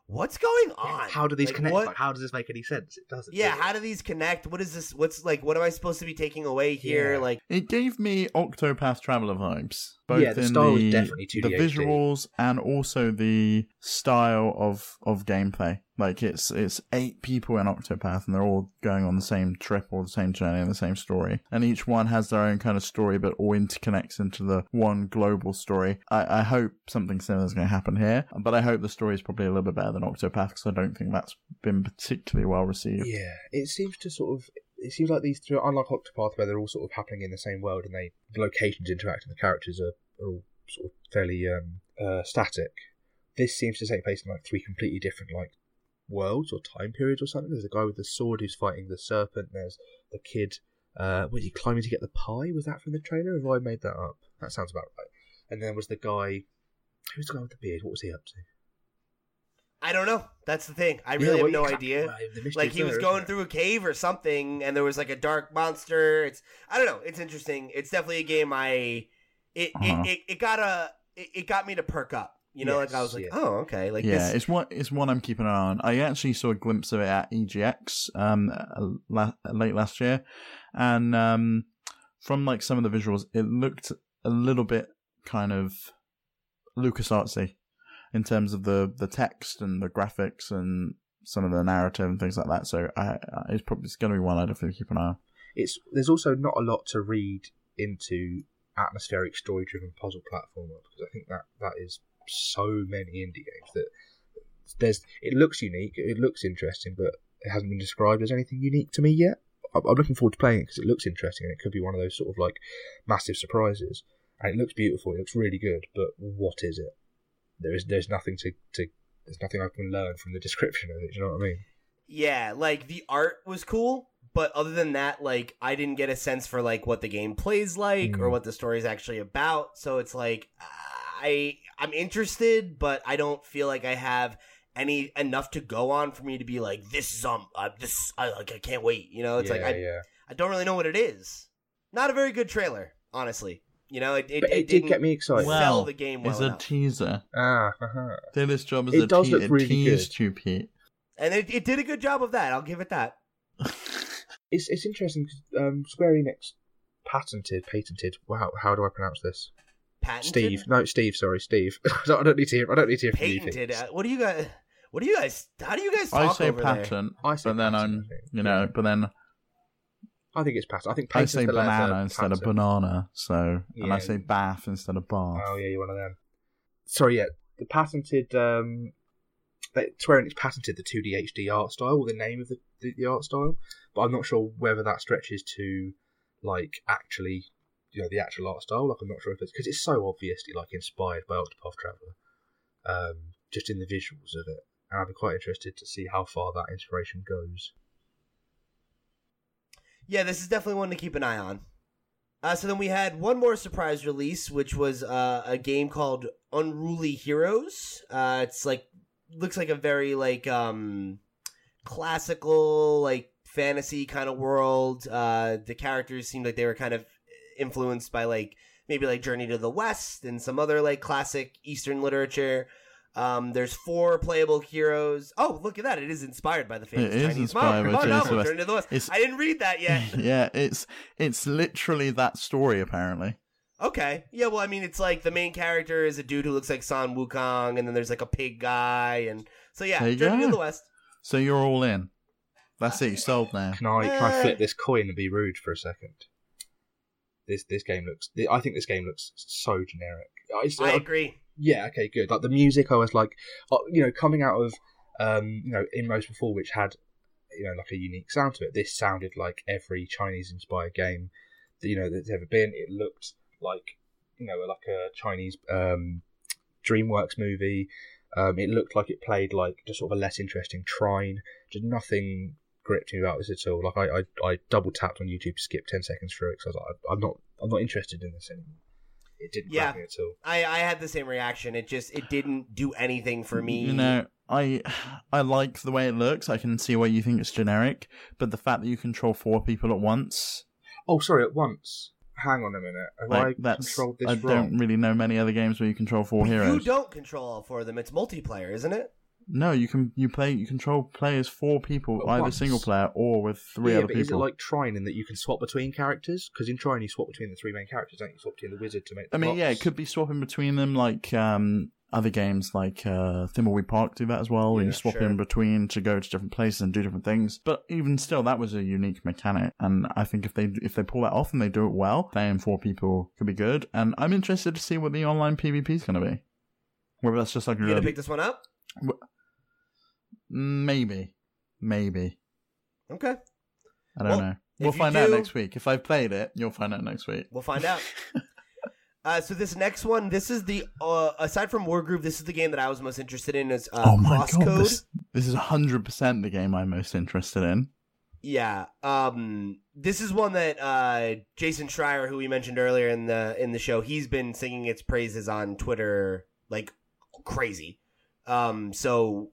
what's going on? How do these Like, connect? what- how does this make any sense? It doesn't. yeah, does it? how do these connect? What is this? What's like? What am I supposed to be taking away here? Yeah. Like, It gave me Octopath Traveler vibes. Both Yeah, the in style was the, definitely 2D the HD. visuals and also the style of of gameplay. Like it's it's eight people in Octopath and they're all going on the same trip or the same journey and the same story. And each one has their own kind of story but all interconnects into the one global story. I, I hope something similar is going to happen here, but I hope the story is probably a little bit better than Octopath because I don't think that's been particularly well received. Yeah, it seems to sort of. It seems like these three, unlike Octopath, where they're all sort of happening in the same world and they the locations interact and the characters are, are all sort of fairly um, uh, static. This seems to take place in like three completely different like worlds or time periods or something. There's a guy with the sword who's fighting the serpent. There's the kid. Uh, was he climbing to get the pie? Was that from the trailer? Have I made that up? That sounds about right. And then was the guy. Who's the guy with the beard? What was he up to? I don't know. That's the thing. I really well, have no idea. right, the mystery's Like he was going through a cave or something, and there was like a dark monster. It's I don't know. It's interesting. It's definitely a game I it Uh-huh. it, it, it got a it, it got me to perk up. You know, like I was like, yeah. oh okay, like yeah, this. it's one it's one I'm keeping an eye on. I actually saw a glimpse of it at EGX um uh, la- late last year, and um from like some of the visuals, it looked a little bit kind of LucasArtsy in terms of the the text and the graphics and some of the narrative and things like that. So I, it's probably going to be one I definitely keep an eye on. it's there's also not a lot to read into atmospheric story driven puzzle platformer because I think that that is so many indie games that there's it looks unique, it looks interesting, but it hasn't been described as anything unique to me yet. I'm I'm looking forward to playing it because it looks interesting and it could be one of those sort of like massive surprises. And it looks beautiful, it looks really good, but what is it? There is there's nothing to, to there's nothing I can learn from the description of it. Do you know what I mean? Yeah, like the art was cool, but other than that, like I didn't get a sense for like what the game plays like or Mm. what the story is actually about. So it's like I I'm interested, but I don't feel like I have any enough to go on for me to be like this is um uh, this I like I can't wait. You know, it's like I yeah. I don't really know what it is. Not a very good trailer, honestly. You know, it it, But it, did didn't get me excited. Well, sell the game well it's a teaser. ah, uh-huh. Did this job as It a, does te- look really tease good. to Pete. and it, it did a good job of that. I'll give it that. [LAUGHS] It's it's interesting 'cause, um, Square Enix patented patented. Wow, how do I pronounce this? Patented. Steve. No, Steve. Sorry, Steve. [LAUGHS] I, don't, I don't need to hear. I don't need to hear from you. Patented. Uh, What do you guys? What do you guys? How do you guys I talk say over there? I say but then I'm, I you know, Yeah. but then I think it's patent. I think I say the banana instead of banana, so and I say bath instead of bath. Oh yeah, you're one of them. Sorry, yeah, the patented. Um, they, Square Enix patented the 2D HD art style, or the name of the, the, the art style, but I'm not sure whether that stretches to like actually, you know, the actual art style. Like I'm not sure if it's because it's so obviously like inspired by Octopath Traveler, um, just in the visuals of it. And I'd be quite interested to see how far that inspiration goes. Yeah, this is definitely one to keep an eye on. Uh, so then we had one more surprise release, which was uh, a game called Unruly Heroes. Uh, it's like looks like a very like um, classical like fantasy kind of world. Uh, the characters seemed like they were kind of influenced by like maybe like Journey to the West and some other like classic Eastern literature. Um, there's four playable heroes. Oh, look at that! It is inspired by the famous It is Chinese inspired novel. by Oh, Journey no, to the West. To the West. It's- I didn't read that yet. [LAUGHS] yeah, it's it's literally that story apparently. Okay. Yeah, well, I mean, it's like the main character is a dude who looks like Sun Wukong, and then there's like a pig guy, and so yeah, There Journey go. to the West. So you're all in. That's it. You sold now. Can I can I Uh, flip this coin and be rude for a second? This this game looks. I think this game looks so generic. I, I I- agree. Yeah, okay, good. Like the music, I was like, uh, you know, coming out of, um, you know, in Inmost before, which had, you know, like a unique sound to it. This sounded like every Chinese-inspired game that you know that's ever been. It looked like, you know, like a Chinese um, DreamWorks movie. Um, it looked like it played like just sort of a less interesting Trine. Just nothing gripped me about this at all. Like I, I, I double tapped on YouTube to skip ten seconds through it because I was like, I'm not, I'm not interested in this anymore. It didn't Yeah. grab me at all. I, I had the same reaction. It just it didn't do anything for me. You know, I I like the way it looks. I can see why you think it's generic, but the fact that you control four people at once, Oh, sorry, at once. Hang on a minute. Have like I that's controlled this I wrong? don't really know many other games where you control four heroes. you heroes. don't control all four of them. It's multiplayer, isn't it? No, you can you play you control players four people, At either once. single player or with three yeah, other but is it like Trine in that you can swap between characters? Because in Trine you swap between the three main characters, don't you? Swap between the wizard to make. The I mean, yeah, it could be swapping between them, like um, other games like uh, Thimbleweed Park do that as well. where Yeah, you swap sure. in between to go to different places and do different things. But even still, that was a unique mechanic, and I think if they if they pull that off and they do it well, playing four people could be good. And I'm interested to see what the online PvP is going to be. Whether that's just like You gonna pick this one up? Maybe, maybe Okay, I don't Well, know. We'll find out next week. If I've played it, you'll find out next week. we'll find out. [LAUGHS] Uh, so this next one, this is the uh, aside from Wargroove, this is the game that I was most interested in. Is uh, oh my CrossCode. god, this, this is hundred percent the game I'm most interested in. Yeah. Um this is one that uh Jason Schreier, who we mentioned earlier in the in the show, he's been singing its praises on Twitter like crazy. Um so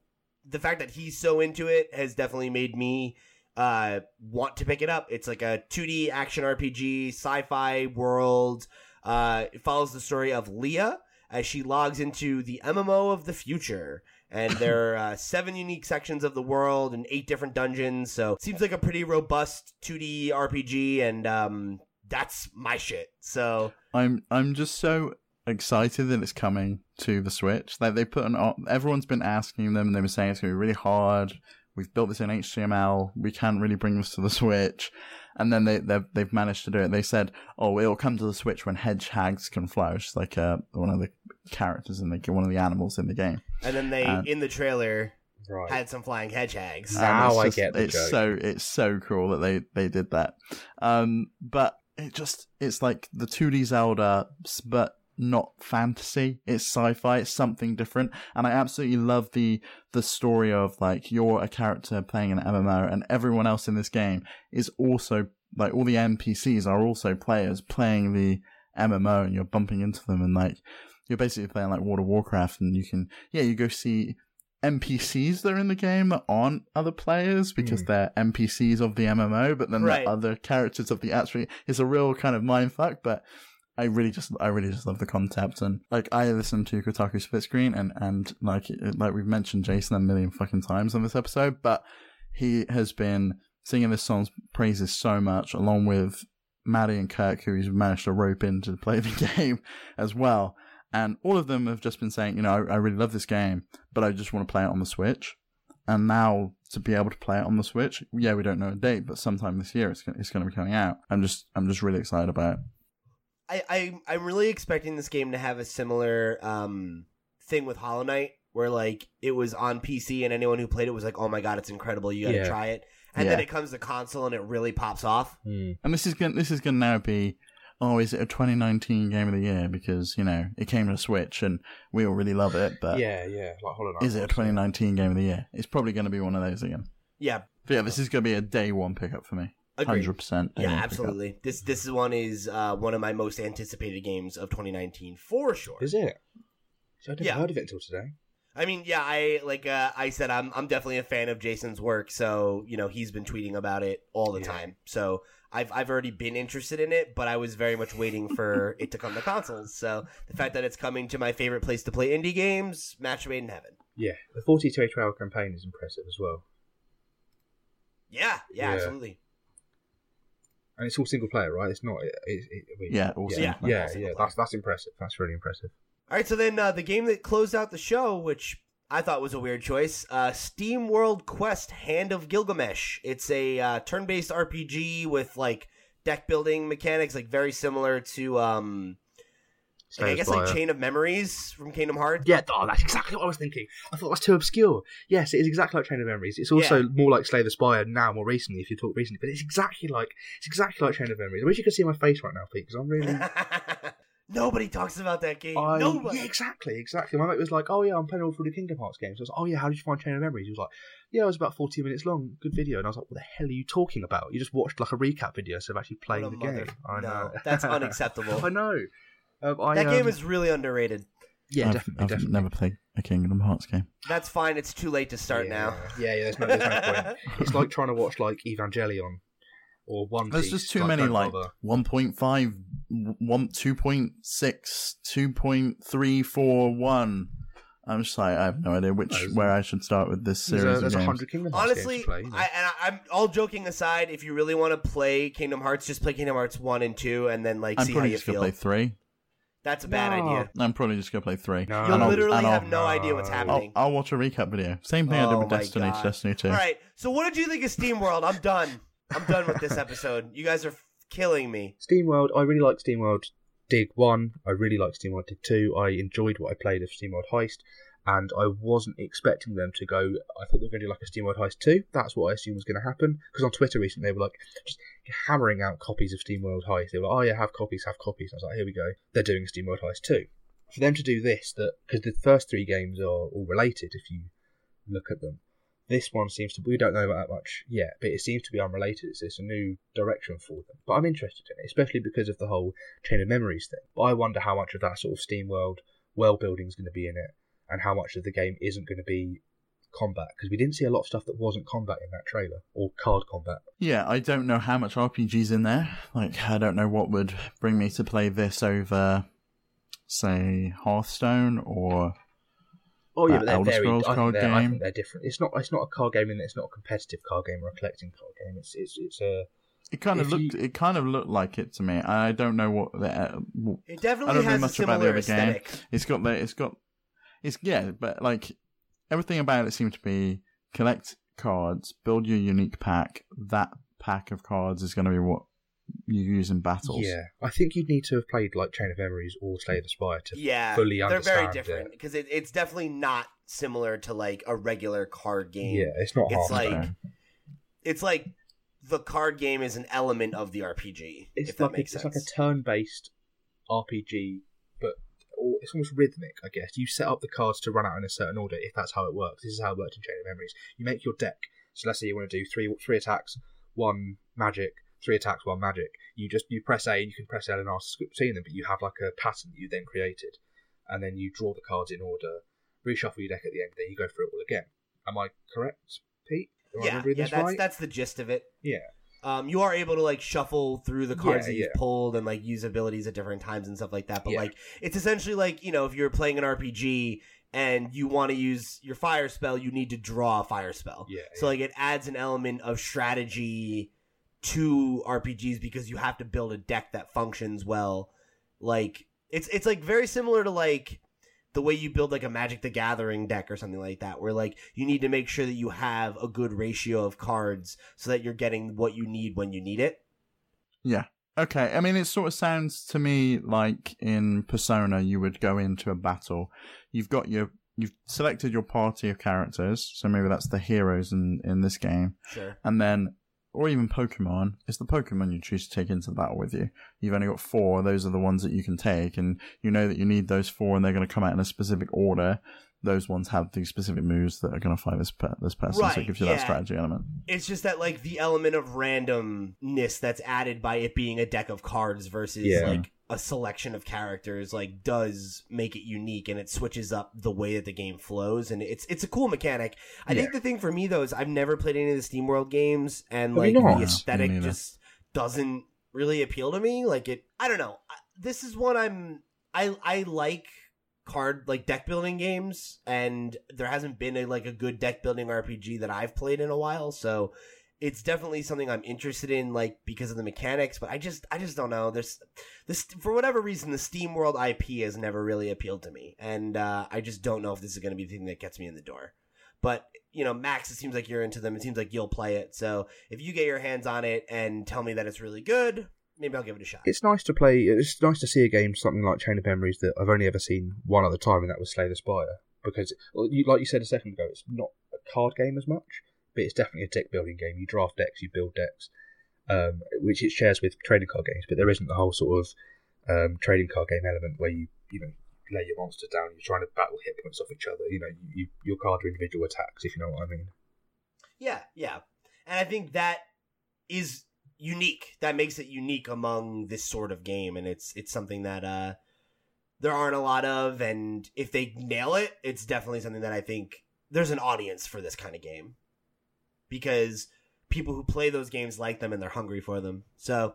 the fact that he's so into it has definitely made me uh want to pick it up. It's like a 2D action RPG, sci-fi world. Uh it follows the story of Lea as she logs into the MMO of the future and [LAUGHS] there are uh, seven unique sections of the world and eight different dungeons. So it seems like a pretty robust 2D RPG, and um, that's my shit. So I'm I'm just so excited that it's coming to the Switch. Like they put an everyone's been asking them and they were saying it's gonna be really hard. We've built this in HTML. We can't really bring this to the Switch. And then they they've, they've managed to do it. They said, "Oh, it'll come to the Switch when hedgehogs can fly," which is like uh, one of the characters in the one of the animals in the game. and then they Uh, in the trailer Right. had some flying hedgehogs. Now And it's I just- get the it's joke. so it's so cool that they they did that. Um, but it just it's like the 2D Zelda, but not fantasy. It's sci-fi. It's something different, and I absolutely love the the story of like you're a character playing an MMO, and everyone else in this game is also like all the NPCs are also players playing the MMO, and you're bumping into them, and like you're basically playing like World of Warcraft, and you can yeah you go see NPCs that are in the game that aren't other players because Hmm. they're NPCs of the MMO, but then Right. they're other characters of the actually. It's a real kind of mindfuck, but I really just, I really just love the concept. And like, I listen to Kotaku Split Screen, and and like, like we've mentioned Jason a million fucking times on this episode, but he has been singing this song's praises so much, along with Maddy and Kirk, who he's managed to rope in to play the [LAUGHS] game as well. And all of them have just been saying, you know, I, I really love this game, but I just want to play it on the Switch. And now to be able to play it on the Switch, yeah, we don't know a date, but sometime this year it's it's going to be coming out. I'm just I'm just really excited about it. I, I I'm really expecting this game to have a similar um thing with Hollow Knight, where like it was on PC and anyone who played it was like, oh my god, it's incredible, you gotta Yeah. try it. And then it comes to console and it really pops off. Hmm. And this is gonna, this is going to now be, oh, is it a 2019 game of the year? Because you know it came to Switch and we all really love it, but yeah, yeah, like Hollow Knight. is it a 2019 game of the year? It's probably going to be one of those again. Yeah, But yeah, this is going to be a day one pickup for me. Agreed. Hundred percent. Yeah, absolutely. This this one is uh, one of my most anticipated games of 2019 for sure. Is it? See, I never Yeah. heard of it until today. I mean, yeah, I like uh, I said, I'm I'm definitely a fan of Jason's work. So you know, he's been tweeting about it all the Yeah. time. So I've I've already been interested in it, but I was very much waiting for [LAUGHS] it to come to consoles. So the fact that it's coming to my favorite place to play indie games, match made in heaven. Yeah, the 40 to 80 hour campaign is impressive as well. Yeah, yeah, Yeah. absolutely. And it's all single player, right? It's not. It, it, it, I mean, Yeah, all yeah, single yeah, yeah. That's that's impressive. That's really impressive. All right, so then uh, the game that closed out the show, which I thought was a weird choice, uh, Steam World Quest: Hand of Gilgamech. It's a uh, turn-based RPG with like deck building mechanics, like very similar to, um, like, I guess like Chain of Memories from Kingdom Hearts. Yeah, oh, that's exactly what I was thinking. I thought it was too obscure. Yes, it is exactly like Chain of Memories. It's also Yeah. more like Slay the Spire now, more recently, if you talk recently. But it's exactly like it's exactly like Chain of Memories. I wish you could see my face right now, Pete, because I'm really. [LAUGHS] Nobody talks about that game. I, Nobody. yeah, exactly, exactly. My mate was like, "Oh yeah, I'm playing all through the Kingdom Hearts games." I was like, "Oh yeah, how did you find Chain of Memories?" He was like, "Yeah, it was about 14 minutes long. Good video." And I was like, "What the hell are you talking about? You just watched like a recap video instead of actually playing a the mother- game." I no, know that's [LAUGHS] unacceptable. I know. Um, I, that um, game is really underrated. yeah, I've, definitely, I've definitely. never played a Kingdom Hearts game. That's fine. It's too late to start yeah. now. Yeah, yeah. There's no, there's no point. [LAUGHS] It's like trying to watch like Evangelion or One There's Piece. just too like, many like bother. 1.5, 1, 2.6, 2.341. I'm just like, I have no idea which There's- where I should start with this There's series a, there's of a games. hundred Kingdom Hearts Honestly, games to play. you. I, and I, I'm all joking aside. If you really want to play Kingdom Hearts, just play Kingdom Hearts one and two, and then like I'm see how probably you just gonna feel. play three. That's a bad No. idea. I'm probably just gonna play three. No. You'll literally I'll- have no idea what's happening. I'll, I'll watch a recap video. Same thing I did Oh with Destiny, God. Destiny 2. All right. So what did you think of Steam World? I'm done. I'm done with this episode. You guys are f- killing me. Steam World. I really like Steam World. Dig 1. I really like Steam World Dig 2. I enjoyed what I played of Steam World Heist, and I wasn't expecting them to go. I thought they were going to do like a SteamWorld Heist 2. That's what I assumed was going to happen. Because on Twitter recently, they were like just hammering out copies of SteamWorld Heist. They were like, oh yeah, have copies, have copies. I was like, here we go. They're doing SteamWorld Heist 2. For them to do this, that because the first three games are all related if you look at them. This one seems to we don't know about that much yet, but it seems to be unrelated. It's, it's a new direction for them. But I'm interested in it, especially because of the whole chain of memories thing. But I wonder how much of that sort of Steam world world building is going to be in it, and how much of the game isn't going to be combat because we didn't see a lot of stuff that wasn't combat in that trailer or card combat. Yeah, I don't know how much RPG's in there. Like, I don't know what would bring me to play this over, say, Hearthstone or. Oh yeah, That but they're Elder very. Scrolls I think, card they're, I game. think they're different. It's not. It's not a card game in that it's not a competitive card game or a collecting card game. It's it's it's a. It kind of looked. you- It kind of looked like it to me. I don't know what the. Uh, w- It I definitely don't know has a much about the similar other game. aesthetic. It's got the. It's got. It's yeah, but like everything about it seemed to be collect cards, build your unique pack. That pack of cards is going to be what you use in battles. Yeah, I think you'd need to have played like Chain of Memories or Slay the Spire to. Yeah, fully understand. they're very different because it, it's definitely not similar to like a regular card game. Yeah, it's not. It's Hearthstone. like it's like the card game is an element of the RPG. it's if that like a, makes it's like a turn-based RPG, but or it's almost rhythmic. I guess you set up the cards to run out in a certain order if that's how it works. This is how it worked in Chain of Memories. You make your deck. So let's say you want to do three three attacks, one magic, three attacks, one magic. You just you press A and you can press L and R to see them, but you have like a pattern that you then created, and then you draw the cards in order, reshuffle your deck at the end, then you go through it all again. Am I correct, Pete? Am yeah, yeah. That's right? that's the gist of it. Yeah. Um, you are able to like shuffle through the cards Yeah, that you've yeah. pulled and like use abilities at different times and stuff like that. But Yeah. like it's essentially like you know if you're playing an RPG and you want to use your fire spell, you need to draw a fire spell. Yeah, So like it adds an element of strategy to RPGs because you have to build a deck that functions well. Like it's it's like very similar to like the way you build like a Magic the Gathering deck or something like that, where like you need to make sure that you have a good ratio of cards so that you're getting what you need when you need it. Yeah. Okay. I mean, it sort of sounds to me like in Persona, you would go into a battle. You've got your, you've selected your party of characters. So maybe that's the heroes in, in this game. Sure. And then, or even Pokemon, it's the Pokemon you choose to take into the battle with you. You've only got four. Those are the ones that you can take. And you know that you need those four and they're going to come out in a specific order. Those ones have these specific moves that are going to fight this, pe- this person. so it gives you yeah. that strategy element. It's just that like the element of randomness that's added by it being a deck of cards versus Yeah. like a selection of characters like does make it unique and it switches up the way that the game flows and it's it's a cool mechanic. I think the thing for me though is I've never played any of the Steam World games and Have like the aesthetic just doesn't really appeal to me. Like it, I don't know. This is one I'm I I like card like deck building games, and there hasn't been a like a good deck building RPG that I've played in a while. So it's definitely something I'm interested in, like because of the mechanics. But I just I just don't know. There's this for whatever reason the Steam World IP has never really appealed to me, and uh, I just don't know if this is going to be the thing that gets me in the door. But you know, Max, it seems like you're into them. It seems like you'll play it. So if you get your hands on it and tell me that it's really good, maybe I'll give it a shot. It's nice to play. It's nice to see a game something like Chain of Memories that I've only ever seen one other time, and that was Slay the Spire. Because, like you said a second ago, it's not a card game as much, but it's definitely a deck building game. You draft decks, you build decks, um, which it shares with trading card games. But there isn't the whole sort of um, trading card game element where you you know lay your monsters down, you're trying to battle hit points off each other. You know, you, you your cards are individual attacks, if you know what I mean. Yeah, yeah. And I think that is unique. That makes it unique among this sort of game and it's it's something that uh there aren't a lot of and if they nail it, it's definitely something that I think there's an audience for this kind of game. Because people who play those games like them and they're hungry for them. So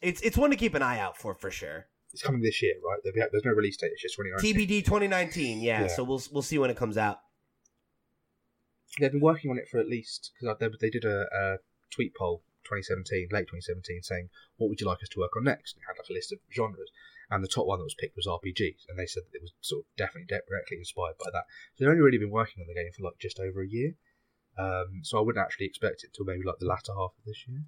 it's it's one to keep an eye out for for sure. It's coming this year, right? Be- There's no release date. It's just 2019. TBD 2019, yeah, Yeah. So we'll we'll see when it comes out. They've been working on it for at least because they, they did a, a tweet poll 2017, late 2017, saying what would you like us to work on next? And it had like a list of genres, and the top one that was picked was RPGs, and they said that it was sort of definitely directly inspired by that. So they've only really been working on the game for like just over a year. Um, so I wouldn't actually expect it till maybe like the latter half of this year.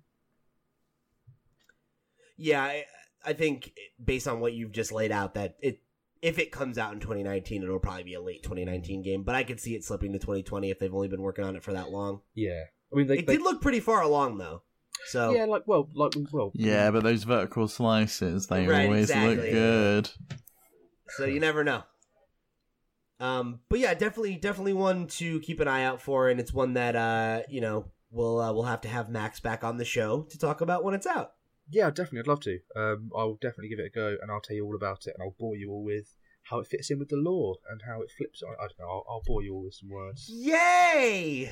Yeah, I, I think based on what you've just laid out, that it if it comes out in 2019, it'll probably be a late 2019 game. But I could see it slipping to 2020 if they've only been working on it for that long. Yeah, I mean they, it they did look pretty far along though. So yeah, like well, like well, Yeah, but those vertical slices, they Right, always look good. so you never know. Um, but yeah, definitely, definitely one to keep an eye out for, and it's one that uh, you know, we'll uh, we'll have to have Max back on the show to talk about when it's out. Yeah, definitely. I'd love to. Um, I'll definitely give it a go, and I'll tell you all about it, and I'll bore you all with how it fits in with the law and how it flips. I, I don't know. I'll, I'll bore you all with some words. Yay!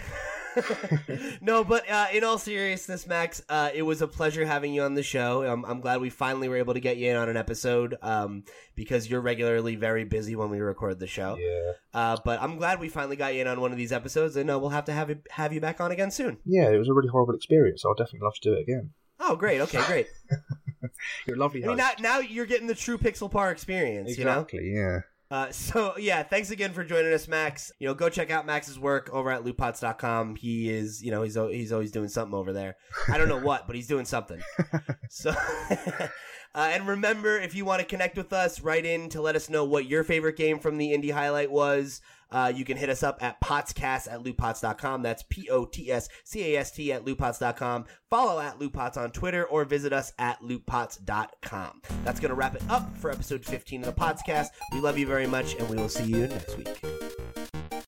[LAUGHS] no, but uh, in all seriousness, Max, uh, it was a pleasure having you on the show. Um, I'm glad we finally were able to get you in on an episode um, because you're regularly very busy when we record the show. Yeah, Uh, but I'm glad we finally got you in on one of these episodes, and uh, we'll have to have you, have you back on again soon. yeah. It was a really horrible experience. I'll definitely love to do it again. Oh, great. Okay, great. [LAUGHS] [LAUGHS] You're a lovely I mean, now, now you're getting the true Pixelpar experience, you know? exactly. Yeah. Uh, so yeah, thanks again for joining us, Max. You know, go check out Max's work over at lootpots.com. He is, you know, he's he's always doing something over there. I don't know what, but he's doing something. [LAUGHS] So, [LAUGHS] uh, and remember, if you want to connect with us, write in to let us know what your favorite game from the indie highlight was. Uh, you can hit us up at potscast at lootpots.com. That's P O T S C A S T at lootpots.com. Follow at lootpots on Twitter or visit us at lootpots.com. That's going to wrap it up for episode 15 of the podcast. We love you very much, and we will see you next week.